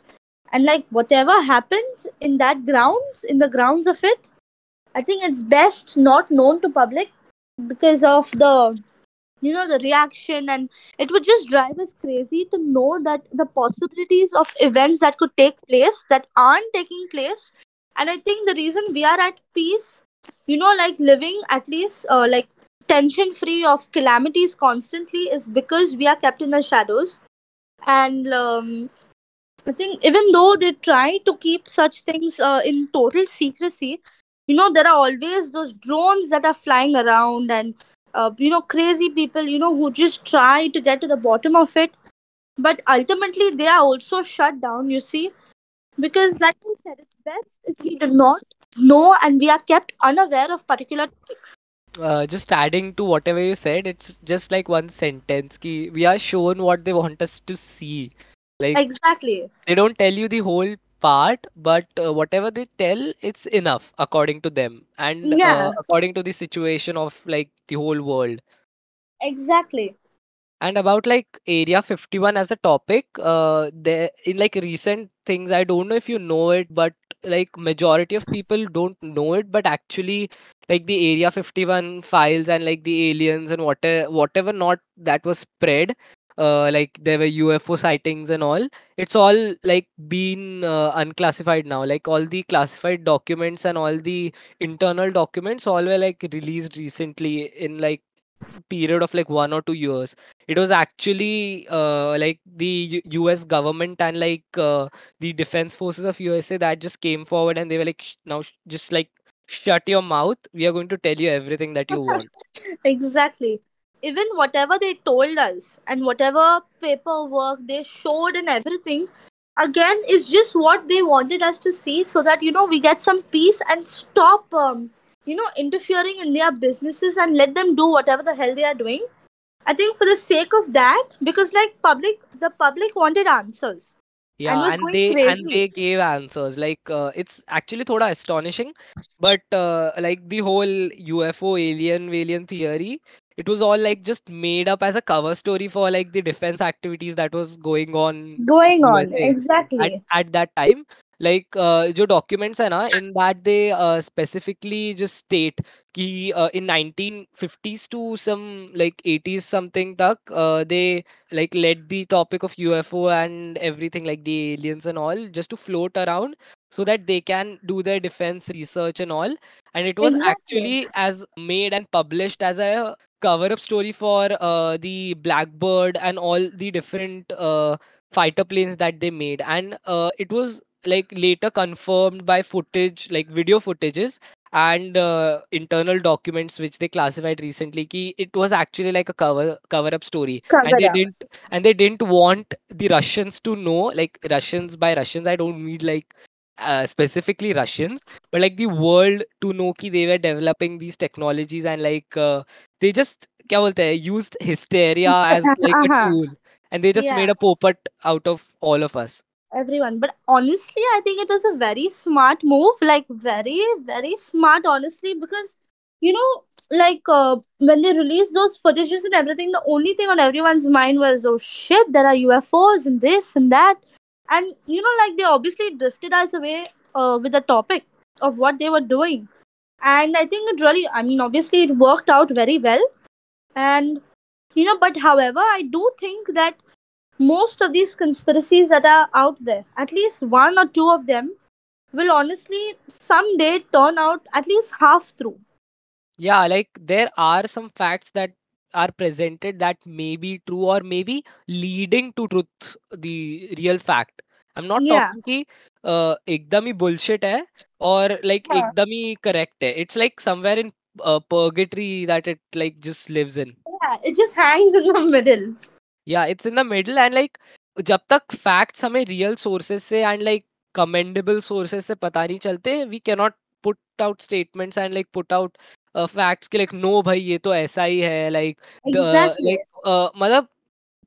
And like whatever happens in that grounds, in the grounds of it, I think it's best not known to public because of the you know the reaction and it would just drive us crazy to know that the possibilities of events that could take place that aren't taking place. And i think the reason we are at peace you know like living at least uh, like tension free of calamities constantly is because we are kept in the shadows. And um, i think even though they try to keep such things uh, in total secrecy you know there are always those drones that are flying around and uh, you know crazy people you know who just try to get to the bottom of it but ultimately they are also shut down you see because like i said it's best if we do not know and we are kept unaware of particular topics uh, just adding to whatever you said, it's just like one sentence. Ki we are shown what they want us to see. Like exactly they don't tell you the whole part, but uh, whatever they tell, it's enough according to them and uh, according to the situation of like the whole world. exactly And about like Area 51 as a topic, uh, there in like recent things, I don't know if you know it, but like majority of people don't know it, but actually like the Area 51 files and like the aliens and whatever whatever not that was spread, uh, like there were UFO sightings and all. It's all like been uh, unclassified now. Like all the classified documents and all the internal documents all were like released recently in like period of like one or two years it was actually uh, like the U- us government and like uh, the defense forces of usa that just came forward and they were like "Sh- now sh- just like shut your mouth we are going to tell you everything that you want exactly even whatever they told us and whatever paperwork they showed and everything again is just what they wanted us to see so that you know we get some peace and stop um, you know interfering in their businesses and let them do whatever the hell they are doing i think for the sake of that because like public the public wanted answers Yeah, and going they and they gave answers. Like uh, it's actually thoda astonishing, but uh, like the whole UFO alien alien theory, it was all like just made up as a cover story for like the defense activities that was going on in going on USA at exactly at that time. Like uh, जो documents है ना, in that they uh, specifically just state कि uh, in 1950s to some like 80s something tak uh, they like let the topic of UFO and everything like the aliens and all just to float around so that they can do their defense research and all and it was exactly actually as made and published as a cover up story for uh, the blackbird and all the different uh, fighter planes that they made. And uh, it was like later confirmed by footage like video footages and uh, internal documents which they classified recently ki it was actually like a cover cover up story. And they up didn't and they didn't want the russians to know like russians by russians i don't mean like uh, specifically russians but like the world to know ki they were developing these technologies and like uh, they just क्या बोलते हैं used hysteria as like a uh-huh. tool and they just made yeah a popat out of all of us everyone but honestly i think it was a very smart move like very very smart honestly because you know like uh, when they released those footages and everything the only thing on everyone's mind was oh shit there are ufos and this and that and you know like they obviously drifted us away uh, with the topic of what they were doing and i think it really i mean obviously it worked out very well and you know but however i do think that most of these conspiracies that are out there, at least one or two of them, will honestly someday turn out at least half true. Yeah, like there are some facts that are presented that may be true or maybe leading to truth, the real fact. I'm not Yeah. talking कि uh, एकदम ही bullshit है or like Huh. एकदम ही correct है. It's like somewhere in uh, purgatory that it like just lives in. Yeah, it just hangs in the middle. Yeah, it's in the middle and like जब तक facts हमें real sources से and like commendable sources से पता नहीं चलते we cannot put out statements and like put out uh, facts कि like no भाई ये तो ऐसा ही है like uh, मतलब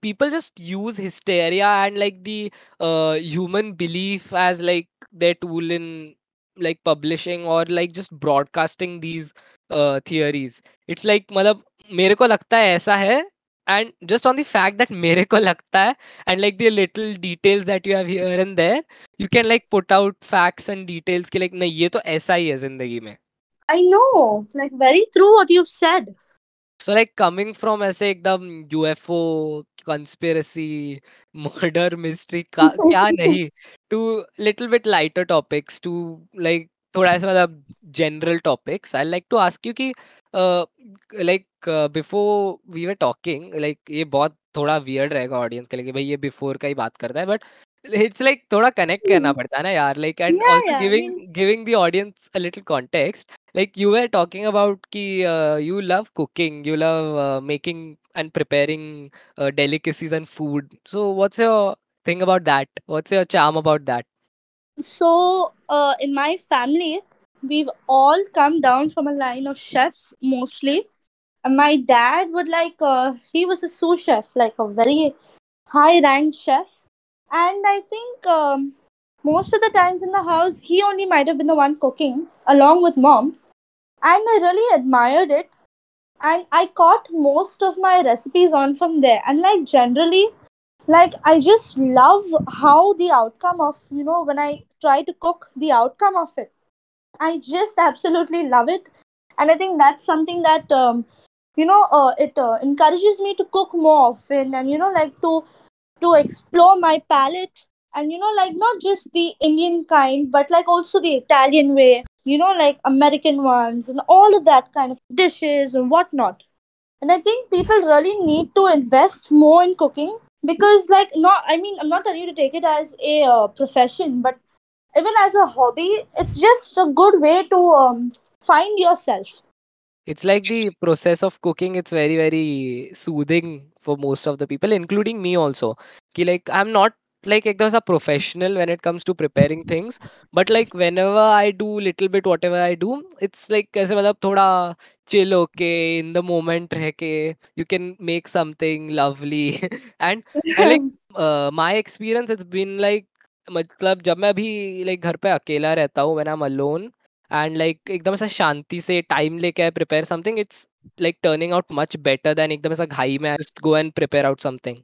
people just use hysteria and like the uh, human belief as like their tool in like publishing or like just broadcasting these uh, theories it's like मतलब मेरे को लगता है ऐसा है and just on the fact that मेरे को लगता है and like the little details that you have here and there you can like put out facts and details कि like नहीं ये तो ऐसा ही है ज़िंदगी में I know, like very true what you've said. so like coming from ऐसे एकदम UFO conspiracy murder mystery का क्या नहीं to little bit lighter topics to like थोड़ा ऐसा मतलब general topics I like to ask you कि uh, like uh, before we were talking ये बहुत थोड़ा weird रहेगा audience के लिए कि भाई ये before का ही बात करता है but it's like thoda connect karna padta na yaar like and yeah, also yeah, giving I mean, giving the audience a little context. Like you were talking about ki uh, you love cooking you love uh, making and preparing uh, delicacies and food. So what's your thing about that? What's your charm about that? So uh, in my family we've all come down from a line of chefs mostly. And my dad would like uh, he was a sous chef like a very high ranked chef. And I think um, most of the times in the house, he only might have been the one cooking along with mom. And I really admired it. And I caught most of my recipes on from there. And like generally, like i just love how the outcome of you know when i try to cook the outcome of it i just absolutely love it and i think that's something that um, you know uh, it uh, encourages me to cook more often and you know like to to explore my palate and you know like not just the indian kind but like also the italian way you know like american ones and all of that kind of dishes and whatnot. And i think people really need to invest more in cooking because like not i mean i'm not telling you to take it as a uh, profession but even as a hobby it's just a good way to um, find yourself it's like the process of cooking it's very very soothing for most of the people including me also ki like i'm not like ekdam a professional when it comes to preparing things but like whenever i do little bit whatever i do it's like ऐसे मतलब थोड़ा chill okay in the moment रह के you can make something lovely and and like uh, my experience it's been like मतलब जब मैं अभी like घर पे अकेला रहता हूँ when I'm alone and like एकदम ऐसा शांति से टाइम लेके आई prepare something it's like turning out much better than एकदम ऐसा घाई में I just go and prepare out something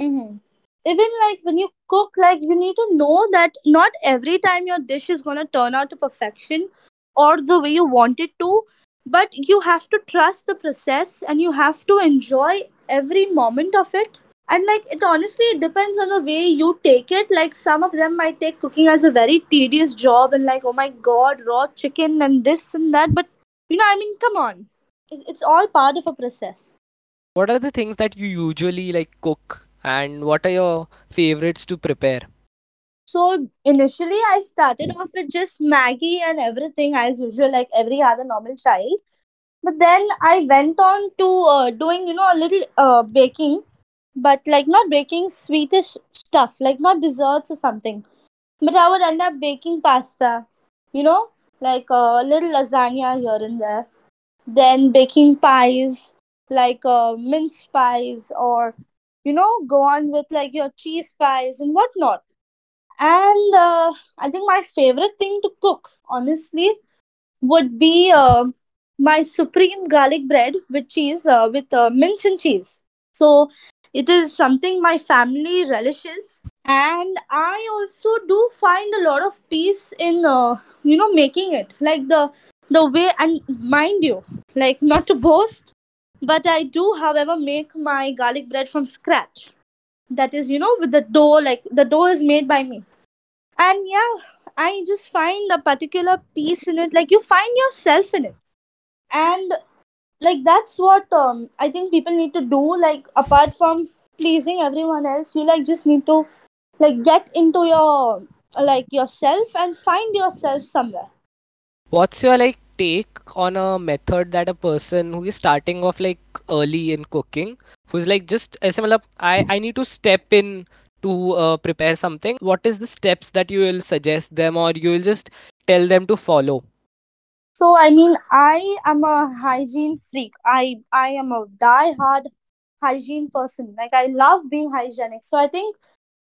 hmm even like when you cook like you need to know that not every time your dish is going to turn out to perfection or the way you want it to but you have to trust the process and you have to enjoy every moment of it and like it honestly it depends on the way you take it. Like some of them might take cooking as a very tedious job and like oh my god raw chicken and this and that. But you know i mean come on. It's all part of a process. What are the things that you usually like cook? And what are your favorites to prepare? So initially, I started off with just Maggi and everything as usual, like every other normal child. But then I went on to uh, doing, you know, a little uh, baking, but like not baking sweetish stuff, like not desserts or something. But I would end up baking pasta, you know, like a little lasagna here and there. Then baking pies, like uh, mince pies, or you know, go on with like your cheese pies and whatnot. And uh, I think my favorite thing to cook, honestly, would be uh, my supreme garlic bread with cheese, uh, with uh, mince and cheese. So it is something my family relishes, and I also do find a lot of peace in, uh, you know, making it. Like the the way, and mind you, like not to boast, but I do, however, make my garlic bread from scratch. That is you know with the dough like the dough is made by me. And yeah i just find a particular piece in it. Like you find yourself in it. And like that's what um, i think people need to do like apart from pleasing everyone else you like just need to like get into your like yourself and find yourself somewhere what's your like take on a method that a person who is starting off like early in cooking, who's like just ऐसे मतलब I I need to step in to uh, prepare something. What is the steps that you will suggest them or you will just tell them to follow? So I mean, I am a hygiene freak. I I am a die-hard hygiene person. Like I love being hygienic. So I think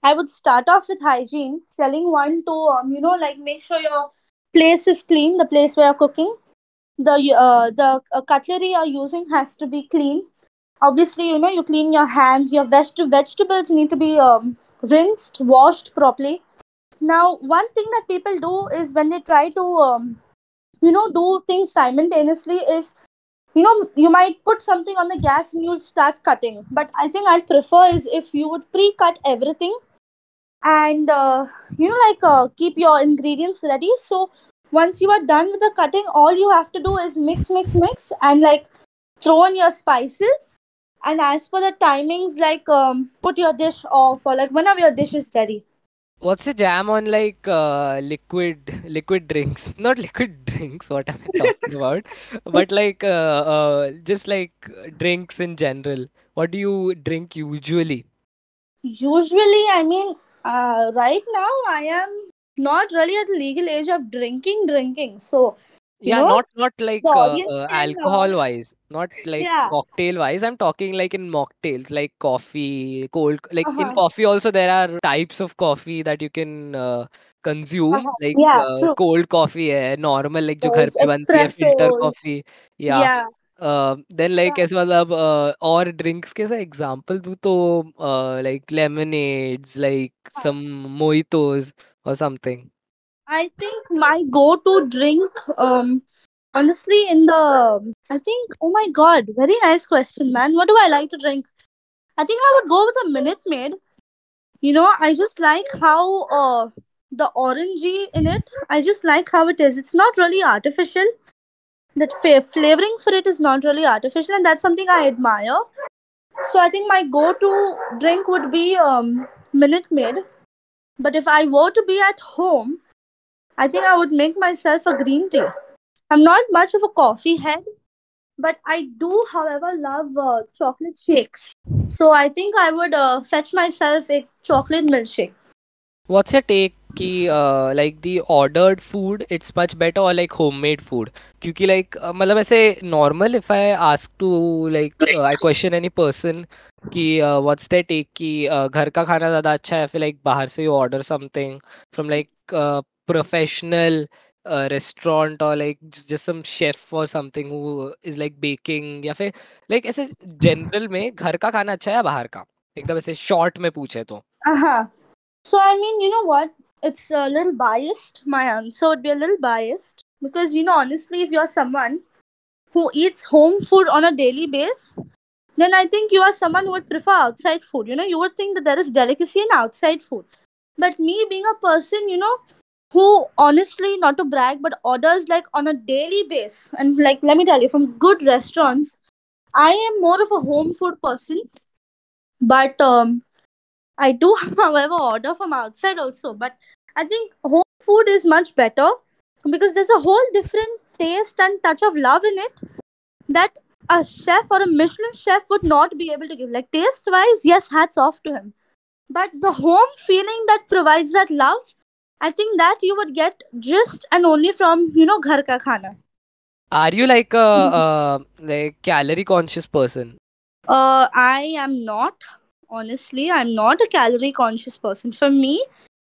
I would start off with hygiene, telling one to um, you know like make sure your place is clean, the place where you're cooking. The uh, the uh, cutlery you're using has to be clean. Obviously, you know you clean your hands. Your veg- vegetables need to be um, rinsed, washed properly. Now, one thing that people do is when they try to um, you know do things simultaneously is you know you might put something on the gas and you'll start cutting. But i think i'd prefer is if you would pre-cut everything and uh, you know like uh, keep your ingredients ready. So once you are done with the cutting all you have to do is mix mix mix and like throw in your spices. And as for the timings like um, put your dish off or like whenever your dish is ready What's the jam on like uh, liquid liquid drinks? Not liquid drinks. What am I talking about? But like uh, uh, just like drinks in general. What do you drink usually? usually i mean uh, right now i am not really at the legal age of drinking drinking so you Yeah, know not not like the uh, audience uh, can uh, alcohol wise, not like yeah cocktail wise. I'm talking like in mocktails, like coffee, cold. Like in uh-huh, coffee also there are types of coffee that you can uh, consume, uh-huh. like yeah uh, true cold coffee है, normal like जो घर there's पे बनती है, filter espressos coffee. Yeah. yeah Uh, then like ऐसे मतलब uh, और drinks के ऐसा example दूँ तो uh, like lemonades, like some mojitos or something. i think my go-to drink um honestly in the i think oh my god very nice question man. What do i like to drink? I think i would go with a minute maid. You know i just like how uh the orangey in it i just like how it is. It's not really artificial. That flavoring for it is not really artificial and that's something i admire. So i think my go-to drink would be um minute maid. But if i were to be at home i think i would make myself a green tea i'm not much of a coffee head but i do however love uh, chocolate shakes so i think i would uh, fetch myself a chocolate milkshake What's your take कि uh, like the ordered food it's much better or like homemade food क्योंकि like uh, मतलब ऐसे normal if I ask to like uh, I question any person कि uh, what's their take कि uh, घर का खाना ज़्यादा अच्छा है या फिर like बाहर से you order something from like uh, uh, restaurant or like just, just some chef or something who is like baking या फिर like ऐसे general में घर का खाना अच्छा है या बाहर का एकदम ऐसे short में पूछे तो uh-huh so i mean you know what it's a little biased my answer would be a little biased because you know honestly if you're someone who eats home food on a daily basis then i think you are someone who would prefer outside food you know you would think that there is delicacy in outside food but me being a person you know who honestly not to brag but orders like on a daily basis and like let me tell you from good restaurants i am more of a home food person but um I do, however, order from outside also. But I think home food is much better because there's a whole different taste and touch of love in it that a chef or a Michelin chef would not be able to give. Like taste wise, yes, hats off to him. But the home feeling that provides that love, I think that you would get just and only from you know ghar ka khana. Are you like a uh, like calorie conscious person? Uh, I am not. Honestly, I'm not a calorie conscious person. For me,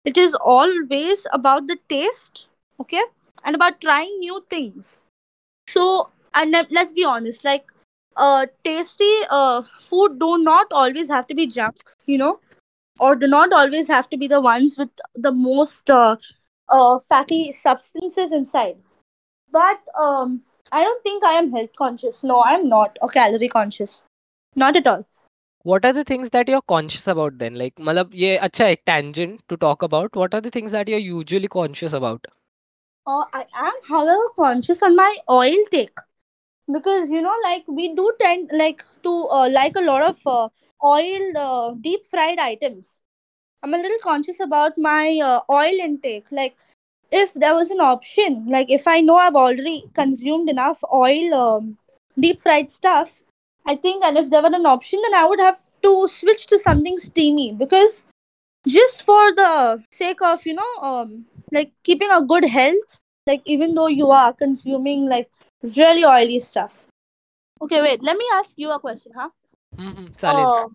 it is always about the taste, okay, and about trying new things. So, and let's be honest, like, uh, tasty uh food do not always have to be junk, you know, or do not always have to be the ones with the most uh, uh, fatty substances inside. But um, I don't think I am health conscious. No, I'm not, a calorie conscious. Not at all. What are the things that you're conscious about then? Like, malab, ye acha ek tangent to talk about. What are the things that you're usually conscious about? Uh, I am, however, conscious on my oil take because you know, like we do tend like to uh, like a lot of uh, oil, uh, deep fried items. I'm a little conscious about my uh, oil intake. Like if there was an option, like if I know I've already consumed enough oil, um, deep fried stuff, I think, and if there were an option, then I would have to switch to something steamy because just for the sake of, you know, um, like keeping a good health, like even though you are consuming like really oily stuff. Okay, wait, let me ask you a question, huh? Oh.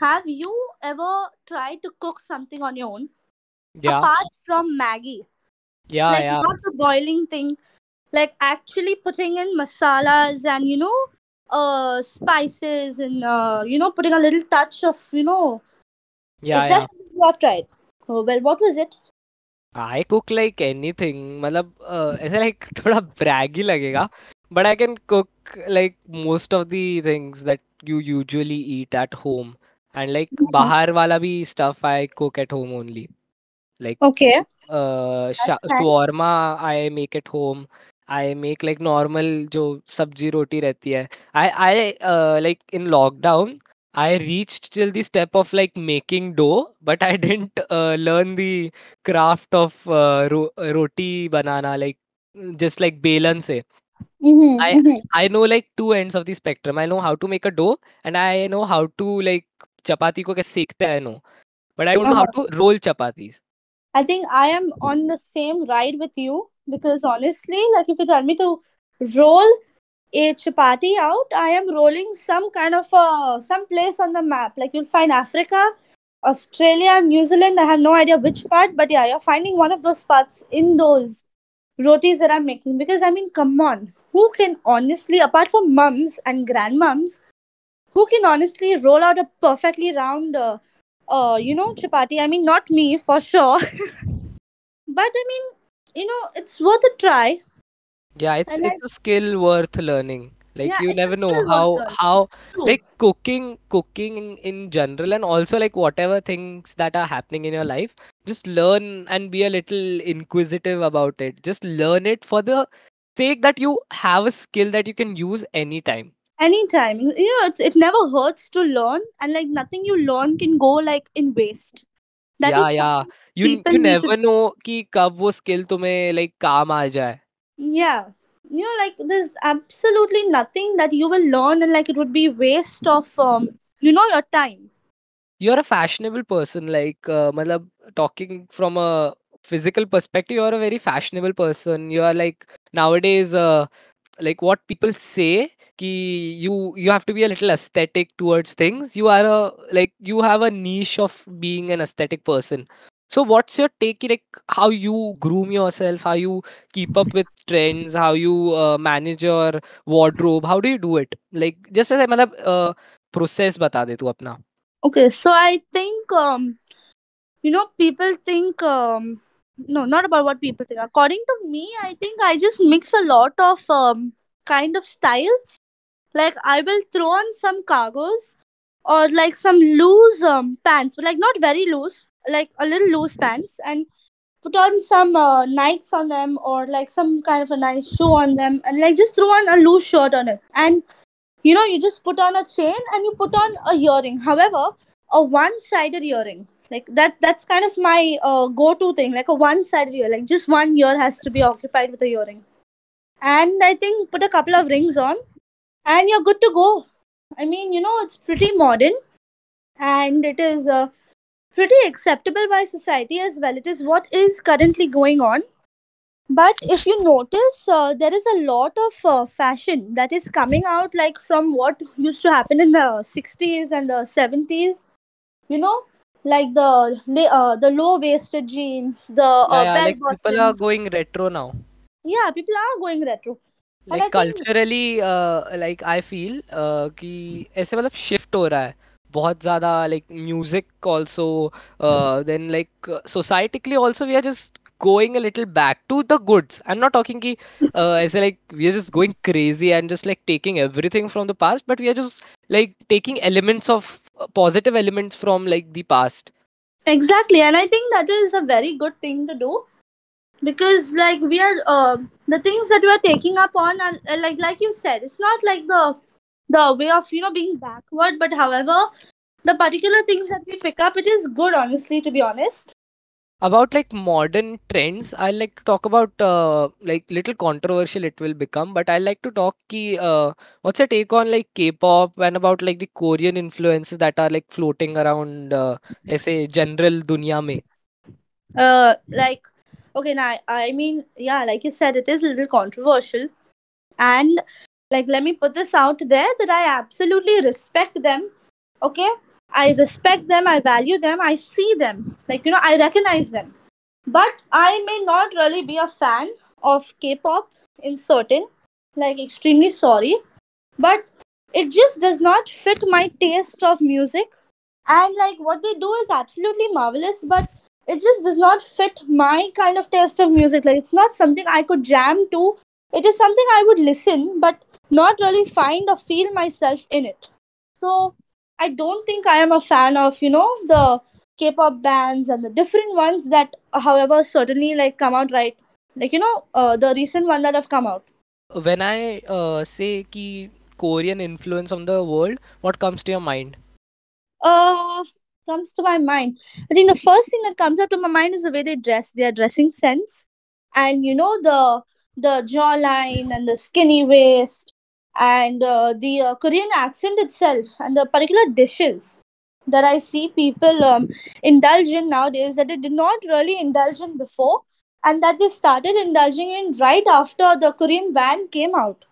have you ever tried to cook something on your own? Apart from Maggi yeah like not the boiling thing. Like actually putting in masalas and you know uh spices and uh you know putting a little touch of you know. Yeah, is yeah. that something you have tried? Oh, well what was it? I cook like anything. Thing मतलब ऐसा like थोड़ा braggy लगेगा. But I can cook like most of the things that you usually eat at home and like Mhm. बाहर वाला भी stuff I cook at home only like okay uh, that's शा- nice shawarma I make at home I make like normal जो सब्जी रोटी रहती है I I uh, like in lockdown I reached till the step of like making dough but I didn't uh, learn the craft of uh, ro- roti banana like just like belan से Mm-hmm, I mm-hmm. I know like two ends of the spectrum. I know how to make a dough and I know how to like chapati ko kaise sekhte I know. But I don't uh-huh. know how uh-huh. to roll chapatis. I think I am on the same ride with you because honestly, like if you tell me to roll a chapati out, I am rolling some kind of a some place on the map. Like you'll find Africa, Australia, New Zealand. I have no idea which part, but yeah, you're finding one of those parts in those rotis that I'm making. Because I mean, come on, who can honestly, apart from mums and grandmums, who can honestly roll out a perfectly round, uh, uh, you know, chapati? I mean, not me for sure, but I mean, you know, it's worth a try. Yeah, it's And it's a skill worth learning. Like yeah, you never know how how True. like cooking cooking in, in general and also like whatever things that are happening in your life, just learn and be a little inquisitive about it. Just learn it for the fake that you have a skill that you can use anytime. Anytime. You know it's, it never hurts to learn and like nothing you learn can go like in waste. That yeah, is yeah. you, you never to... know ki kab wo skill tumhe like kaam aa jaye yeah. You know like there's absolutely nothing that you will learn and like it would be waste of um you know your time. You're a fashionable person like uh, matlab, talking from a physical perspective you're a very fashionable person. You are like nowadays uh, like what people say ki you you have to be a little aesthetic towards things. You are a like you have a niche of being an aesthetic person. So what's your take like how you groom yourself? How you keep up with trends? How you uh, manage your wardrobe? How do you do it? Like just as matlab uh, process bata de tu apna okay so i think um you know people think um no not about what people think according to me i think i just mix a lot of um kind of styles like i will throw on some cargos or like some loose um, pants but like not very loose like a little loose pants and put on some uh, Nikes on them or like some kind of a nice shoe on them and like just throw on a loose shirt on it. And you know, you just put on a chain and you put on a earring. However, a one-sided earring. Like that that's kind of my uh, go-to thing. Like a one-sided ear. Like just one ear has to be occupied with a earring. And I think put a couple of rings on and you're good to go. I mean, you know, it's pretty modern and it is uh, pretty acceptable by society as well. It is what is currently going on. But if you notice, uh, there is a lot of uh, fashion that is coming out, like from what used to happen in the 60s and the 70s. You know, like the la- uh, the low waisted jeans, the Yeah, uh, yeah, bell like people are bottoms. going retro now. Yeah, people are going retro, and I Like think culturally, uh, like I feel uh, कि ऐसे मतलब shift हो रहा है बहुत ज़्यादा like music also uh, then like uh, societally also we are just going a little back to the goods. I'm not talking कि uh, ऐसे like we are just going crazy and just like taking everything from the past, but we are just like taking elements of uh, positive elements from like the past. exactly, and I think that is a very good thing to do because like we are uh, the things that we are taking up on are uh, like like you said it's not like the the way of you know being backward but however the particular things that we pick up it is good honestly to be honest about like modern trends i like to talk about uh, like little controversial it will become but i like to talk ki, uh, what's your take on like k-pop and about like the korean influences that are like floating around uh, say general dunya mein? Uh like okay now i mean yeah like you said it is a little controversial. And like let me put this out there that i absolutely respect them okay? I respect them, I value them, I see them, like you know, I recognize them, but I may not really be a fan of K-pop in certain, like, extremely sorry, but it just does not fit my taste of music. And like what they do is absolutely marvelous but it just does not fit my kind of taste of music. Like it's not something i could jam to. It is something i would listen but not really find or feel myself in it. So i don't think i am a fan of you know the k-pop bands and the different ones that however certainly like come out right? Like you know uh, the recent one that have come out. When i uh, say ki korean influence on the world what comes to your mind? Uh comes to my mind. I think the first thing that comes up to my mind is the way they dress. Their dressing sense. And you know the the jawline and the skinny waist and uh, the uh, korean accent itself and the particular dishes that i see people um, indulge in nowadays that they did not really indulge in before and that they started indulging in right after the korean band came out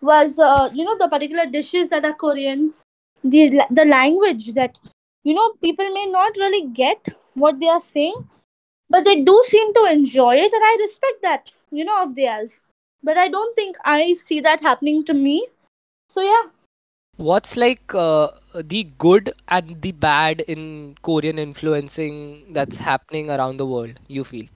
was uh, you know the particular dishes that are korean the the language that you know people may not really get what they are saying but they do seem to enjoy it and i respect that you know of theirs but i don't think i see that happening to me so yeah what's like uh, the good and the bad in korean influencing that's happening around the world you feel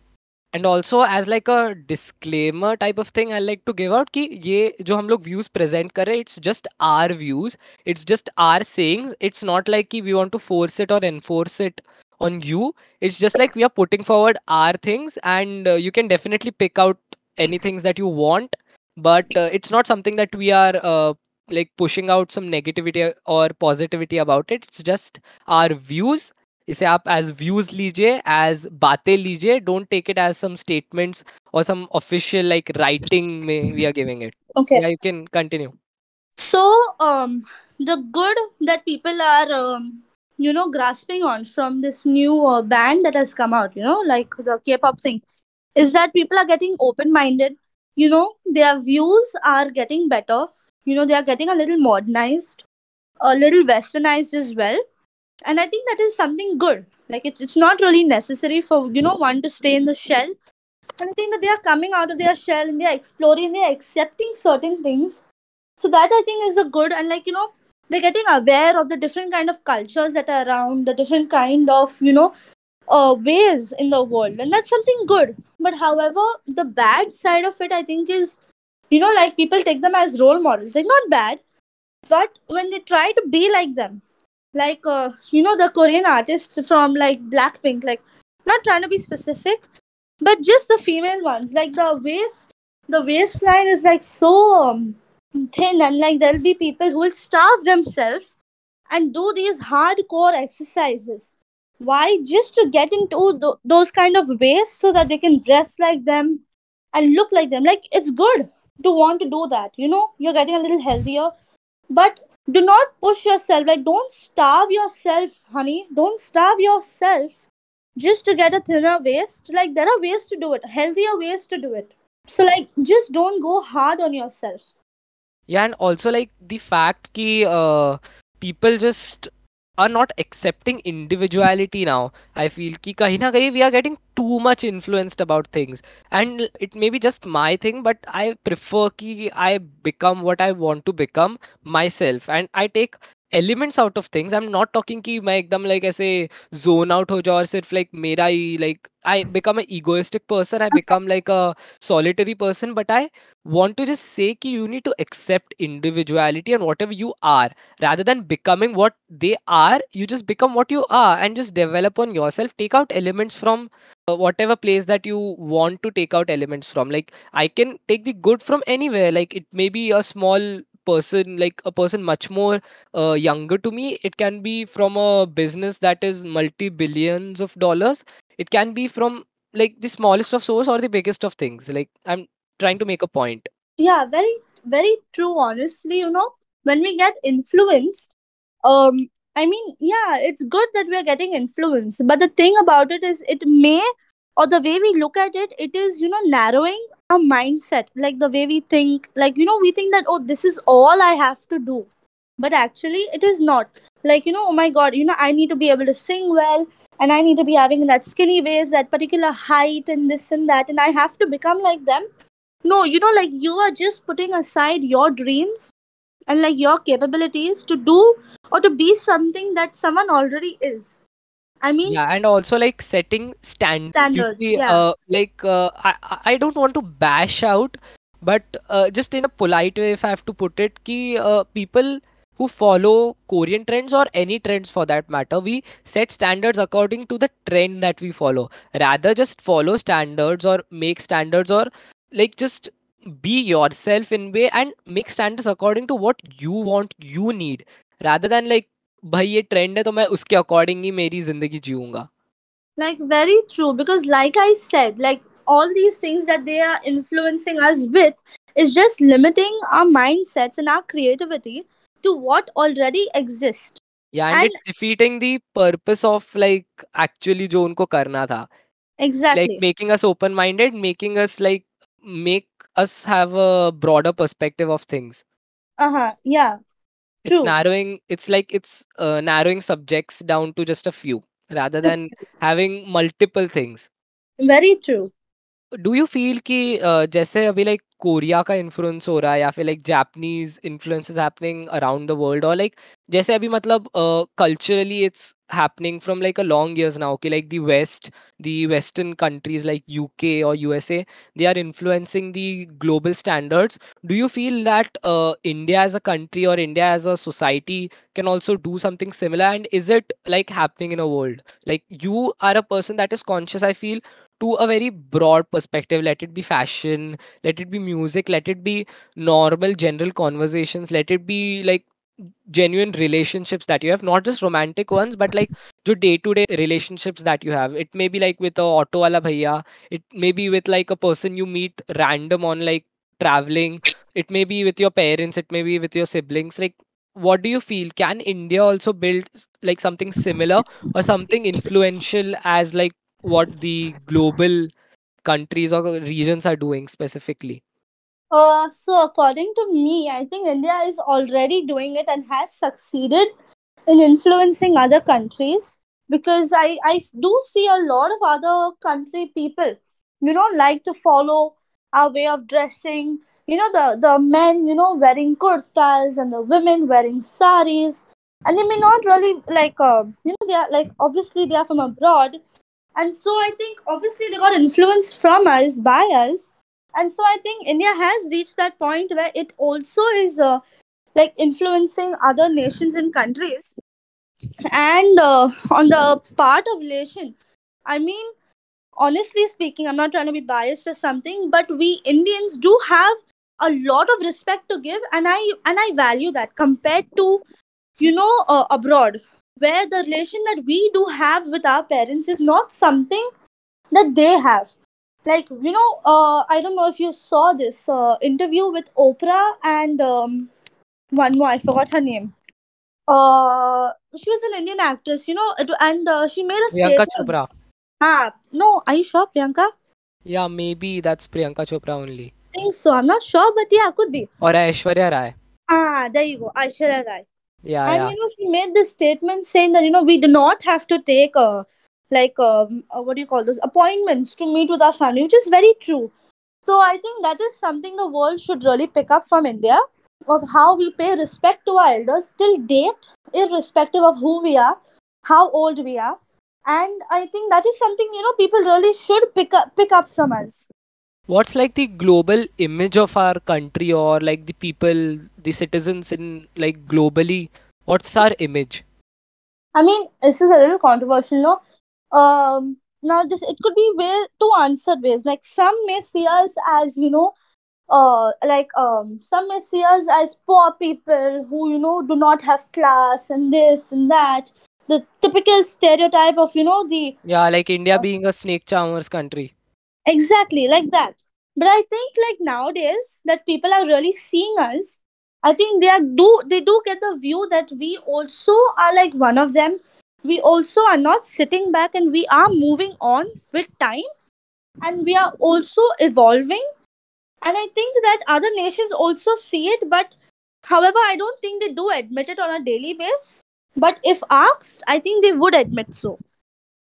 and also as like a disclaimer type of thing I like to give out कि ये जो हम लोग views present कर रहे हैं it's just are views it's just are sayings it's not like कि we want to force it और enforce it on you it's just like we are putting forward our things and uh, you can definitely pick out any things that you want but uh, it's not something that we are uh, like pushing out some negativity or positivity about it it's just our views इसे आप as views लीजिए as बातें लीजिए don't take it as some statements और some official like writing में we are giving it okay या you can continue so um the good that people are um, you know grasping on from this new uh, band that has come out you know like the k-pop thing is that people are getting open minded you know their views are getting better. You know they are getting a little modernized a little westernized as well. And i think that is something good. Like it's, it's not really necessary for you know one to stay in the shell. And i think that they are coming out of their shell and they are exploring they are accepting certain things. So that i think is the good. And like you know they're getting aware of the different kind of cultures that are around the different kind of you know uh, ways in the world and that's something good. But however the bad side of it i think is you know like people take them as role models. Like not bad but when they try to be like them like uh, you know the korean artist from like blackpink like not trying to be specific but just the female ones like the waist the waistline is like so um, thin and like there'll be people who will starve themselves and do these hardcore exercises why? Just to get into th- those kind of ways so that they can dress like them and look like them. Like it's good to want to do that you know? You're getting a little healthier. But do not push yourself. Like don't starve yourself honey. Don't starve yourself just to get a thinner waist. Like there are ways to do it. Healthier ways to do it. So like just don't go hard on yourself. Yeah and also like the fact ki uh, people just are not accepting individuality now i feel ki kahin na kahin we are getting too much influenced about things. And it may be just my thing but i prefer ki i become what i want to become myself. And i take elements out of things i'm not talking कि मैं एकदम like ऐसे zone out हो जाऊँ और सिर्फ like मेरा ही like I become an egoistic person I become like a solitary person but I want to just say कि you need to accept individuality and whatever you are rather than becoming what they are you just become what you are and just develop on yourself take out elements from uh, whatever place that you want to take out elements from like i can take the good from anywhere like it may be a small person like a person much more uh, younger to me it can be from a business that is multi billions of dollars it can be from like the smallest of source or the biggest of things like i'm trying to make a point Yeah, very, very true. Honestly, you know, when we get influenced, um, I mean, yeah, it's good that we are getting influenced. But the thing about it is, it may, or the way we look at it, it is, you know, narrowing mindset. Like the way we think, like, you know, we think that, oh, this is all I have to do. But actually, it is not. Like, you know, oh my God, you know, I need to be able to sing well. And I need to be having that skinny waist, that particular height, and this and that. And I have to become like them no, you know, like you are just putting aside your dreams and like your capabilities to do or to be something that someone already is. I mean, yeah and also like setting standards. Standards. Yeah, uh, like uh, I, I I don't want to bash out but uh, just in a polite way if i have to put it ki uh, people who follow korean trends or any trends for that matter we set standards according to the trend that we follow. Rather just follow standards or make standards or like just be yourself in way and make standards according to what you want you need. Rather than like भाई ये trend है तो मैं उसके according ही मेरी ज़िंदगी जीऊँगा। Like very true because like I said like all these things that they are influencing us with is just limiting our mindsets and our creativity to what already exist yeah and it's defeating the purpose of like actually जो उनको करना था। Exactly like making us open minded making us like make us have a broader perspective of things aha yeah It's true. narrowing, it's like it's uh, narrowing subjects down to just a few rather than having multiple things. Very true. Do you feel कि uh, जैसे अभी like Korea का influence हो रहा है या फिर like Japanese influence is happening around the world और लाइक जैसे अभी मतलब culturally it's happening from like a long years now okay like the west the western countries like uk or usa they are influencing the global standards do you feel that uh, india as a country or india as a society can also do something similar and is it like happening in a world like you are a person that is conscious i feel to a very broad perspective let it be fashion let it be music let it be normal general conversations let it be like genuine relationships that you have not just romantic ones but like the day to day relationships that you have. It may be like with a auto wala bhaiya it may be with like a person you meet random on like traveling it may be with your parents it may be with your siblings like what do you feel? Can india also build like something similar or something influential as like what the global countries or regions are doing specifically Uh, so according to me, I think India is already doing it and has succeeded in influencing other countries because I, I do see a lot of other country people, you know, like to follow our way of dressing. You know, the, the men, you know, wearing kurtas and the women wearing saris. And they may not really like, uh, you know, they are like, obviously they are from abroad. And so I think obviously they got influenced from us, by us. And so I think India has reached that point where it also is uh, like influencing other nations and countries and uh, on the part of relation i mean honestly speaking i'm not trying to be biased or something but we indians do have a lot of respect to give and i and i value that compared to you know uh, abroad where the relation that we do have with our parents is not something that they have like you know uh, i don't know if you saw this uh, interview with oprah and um, one more i forgot her name uh, she was an Indian actress, you know, and uh, she made a priyanka statement. chopra Ah, no, are you sure, Priyanka? yeah maybe that's priyanka chopra only think so. I'm not sure, but yeah, could be. or aishwarya rai Ah, there you go, Aishwarya Rai. Yeah And yeah you know, she made this statement saying that you know we do not have to take uh, like um, uh, what do you call those appointments to meet with our family, which is very true. So I think that is something the world should really pick up from India of how we pay respect to our elders till date, irrespective of who we are, how old we are. And I think that is something you know people really should pick up pick up from us. What's like the global image of our country or like the people the citizens in like globally what's our image I mean, this is a little controversial, no? Um, now this it could be way two answered ways. Like some may see us as you know uh like um some may see us as poor people who you know do not have class and this and that the typical stereotype of you know the Yeah, like India being a snake charmers country. Exactly like that. But i think like nowadays that people are really seeing us i think they are do they do get the view that we also are like one of them. We also are not sitting back and we are moving on with time and we are also evolving. And i think that other nations also see it but however i don't think they do admit it on a daily basis. But if asked i think they would admit so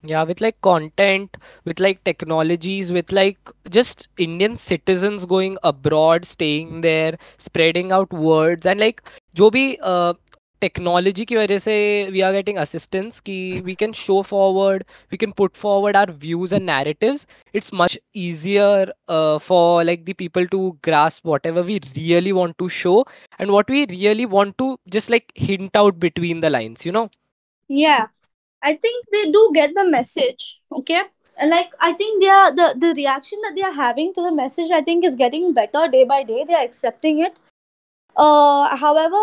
Yeah, with like content, with like technologies, with like just Indian citizens going abroad, staying there, spreading out words, and like जो भी uh, technology की वजह से we are getting assistance कि we can show forward we can put forward are views and narratives it's much easier uh, for like the people to grasp whatever we really want to show and what we really want to just like hint out between the lines you know yeah i think they do get the message okay? Like i think they are the the reaction that they are having to the message i think is getting better day by day. They are accepting it. Uh however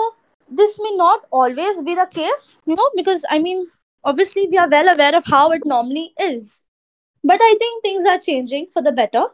this may not always be the case you know because i mean obviously we are well aware of how it normally is. But i think things are changing for the better.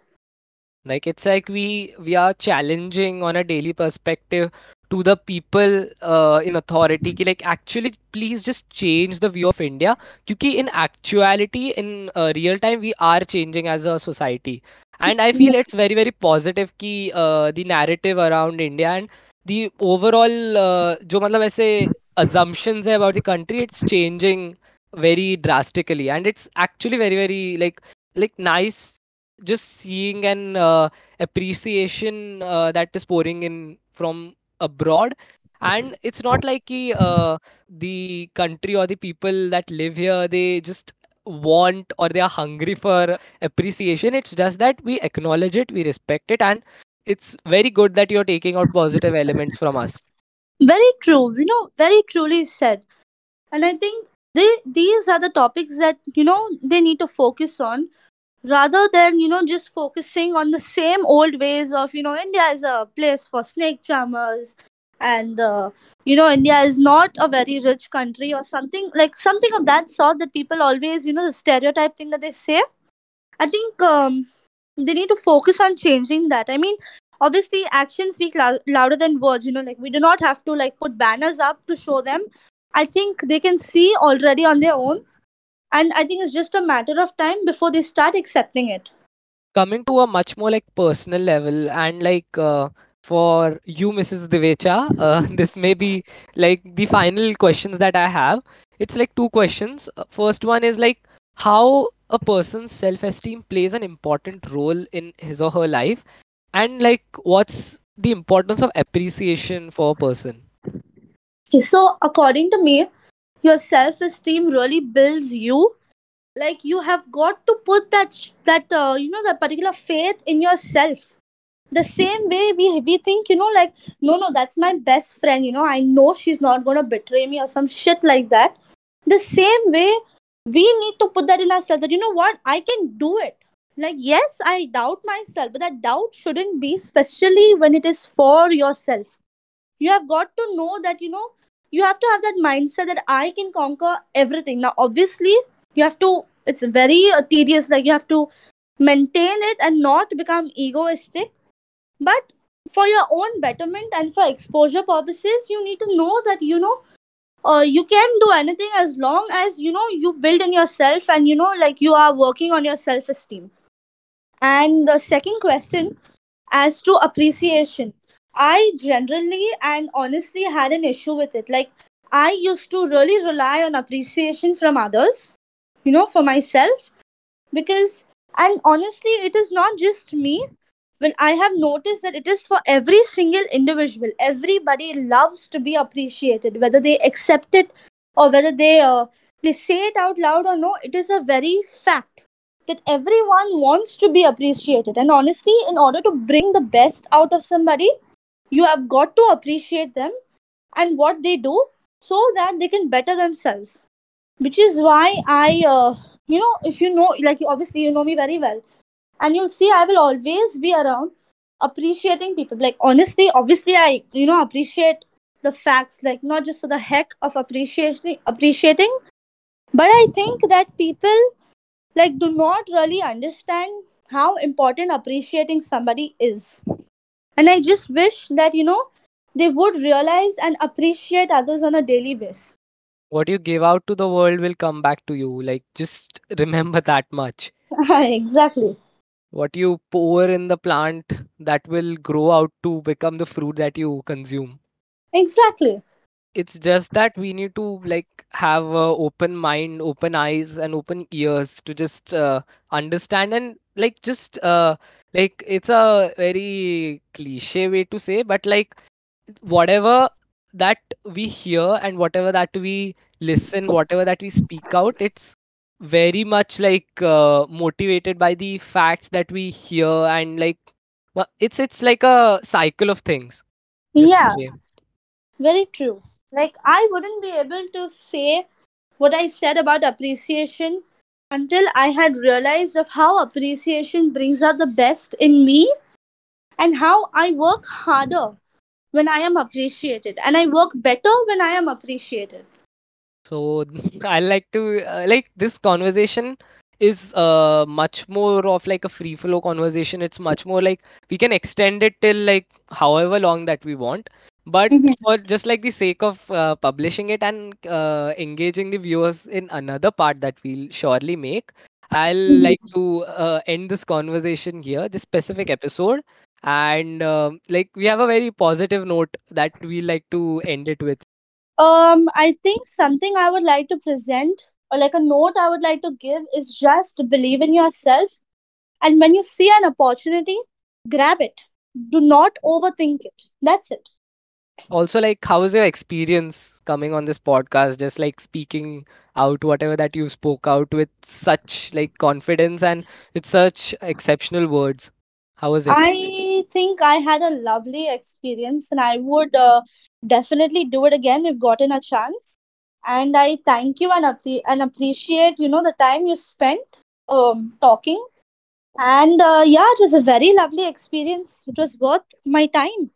Like it's like we we are challenging on a daily perspective to the people uh, in authority ki, like actually please just change the view of india. Because in actuality in uh, real time we are changing as a society. And i feel it's very very positive ki uh, the narrative around india and the overall uh, jo matlab aise assumptions hai about the country it's changing very drastically. And it's actually very very like like nice just seeing an uh, appreciation uh, that is pouring in from abroad. And it's not like uh, the country or the people that live here they just want or they are hungry for appreciation. It's just that we acknowledge it we respect it and it's very good that you're taking out positive elements from us. Very true you know very truly said. And i think they these are the topics that you know they need to focus on rather than you know just focusing on the same old ways of you know india is a place for snake charmers and uh, you know india is not a very rich country or something like something of that sort that people always you know the stereotype thing that they say. I think um, they need to focus on changing that. I mean obviously actions speak lou- louder than words you know like we do not have to like put banners up to show them. I think they can see already on their own and i think it's just a matter of time before they start accepting it. Coming to a much more like personal level and like uh, for you mrs Divecha uh, this may be like the final questions that i have. It's like two questions. Uh, first one is like how a person's self-esteem plays an important role in his or her life and like what's the importance of appreciation for a person? So according to me your self-esteem really builds you. Like you have got to put that that uh, you know that particular faith in yourself. The same way we we think you know like no no that's my best friend you know i know she's not going to betray me or some shit like that. The same way we need to put that in ourselves that you know what i can do it. Like yes i doubt myself but that doubt shouldn't be especially when it is for yourself. You have got to know that you know you have to have that mindset that i can conquer everything. Now obviously you have to it's very uh, tedious like you have to maintain it and not become egoistic. But for your own betterment and for exposure purposes you need to know that you know uh, you can do anything as long as you know you build in yourself and you know like you are working on your self esteem and the second question as to appreciation i generally and honestly had an issue with it. Like i used to really rely on appreciation from others you know for myself. Because and honestly it is not just me. Well i have noticed that it is for every single individual everybody loves to be appreciated whether they accept it or whether they uh, they say it out loud or no it is a very fact that everyone wants to be appreciated. And honestly in order to bring the best out of somebody you have got to appreciate them and what they do so that they can better themselves which is why i uh, you know if you know like obviously you know me very well and you'll see i will always be around appreciating people. Like honestly, obviously, I you know appreciate the facts. Like not just for the heck of appreciating appreciating, but I think that people like do not really understand how important appreciating somebody is. And I just wish that you know they would realize and appreciate others on a daily basis. What you give out to the world will come back to you. Like, just remember that much. exactly. What you pour in the plant, that will grow out to become the fruit that you consume. Exactly. It's just that we need to like have a open mind, open eyes, and open ears to just uh, understand and like just uh, like it's a very cliche way to say, but like whatever that we hear and whatever that we listen, whatever that we speak out, it's very much like uh, motivated by the facts that we hear and like it's it's like a cycle of things. Yeah, very true. Like I wouldn't be able to say what I said about appreciation until I had realized of how appreciation brings out the best in me and how I work harder when I am appreciated and I work better when I am appreciated. So I like to uh, like this conversation is uh much more of like a free flow conversation. It's much more like we can extend it till like however long that we want. But Mhm. for just like the sake of uh, publishing it and uh, engaging the viewers in another part that we'll surely make, I'll like Mhm. to uh, end this conversation here, this specific episode. And um like we have a very positive note that we like to end it with. Um, I think something I would like to present or like a note I would like to give is just believe in yourself and when you see an opportunity, grab it. Do not overthink it. That's it. Also like how was your experience coming on this podcast just like speaking out whatever that you spoke out with such like confidence and with such exceptional words how was it I think I had a lovely experience and I would uh, definitely do it again if gotten a chance. And I thank you and, appre- and appreciate, you know, the time you spent um, talking. And uh, yeah, it was a very lovely experience. It was worth my time.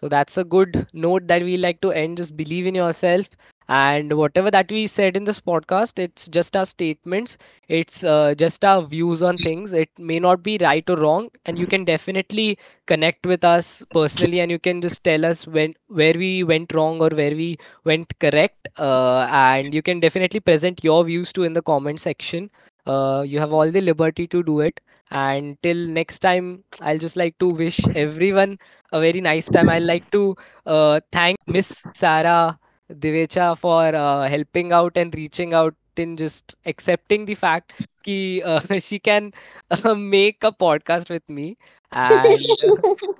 So that's a good note that we like to end. Just believe in yourself. And whatever that we said in this podcast, it's just our statements. It's uh, just our views on things. It may not be right or wrong, and you can definitely connect with us personally, and you can just tell us when where we went wrong or where we went correct. Uh, and you can definitely present your views too in the comment section. Uh, you have all the liberty to do it. And till next time, I'll just like to wish everyone a very nice time. I'd like to uh, thank Miss Sarah Divecha for uh, helping out and reaching out in just accepting the fact that uh, she can uh, make a podcast with me and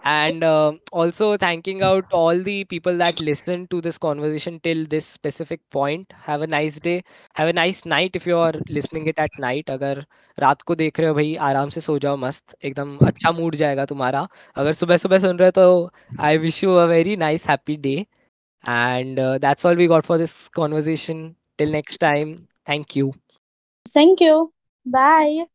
and uh, also thanking out all the people that listen to this conversation till this specific point have a nice day have a nice night if you are listening it at night अगर रात को देख रहे हो भाई आराम से सो जाओ मस्त एकदम अच्छा मूड जाएगा तुम्हारा अगर सुबह सुबह सुन रहे हो तो I wish you a very nice happy day and that's all we got for this conversation till next time thank you Thank you. Bye.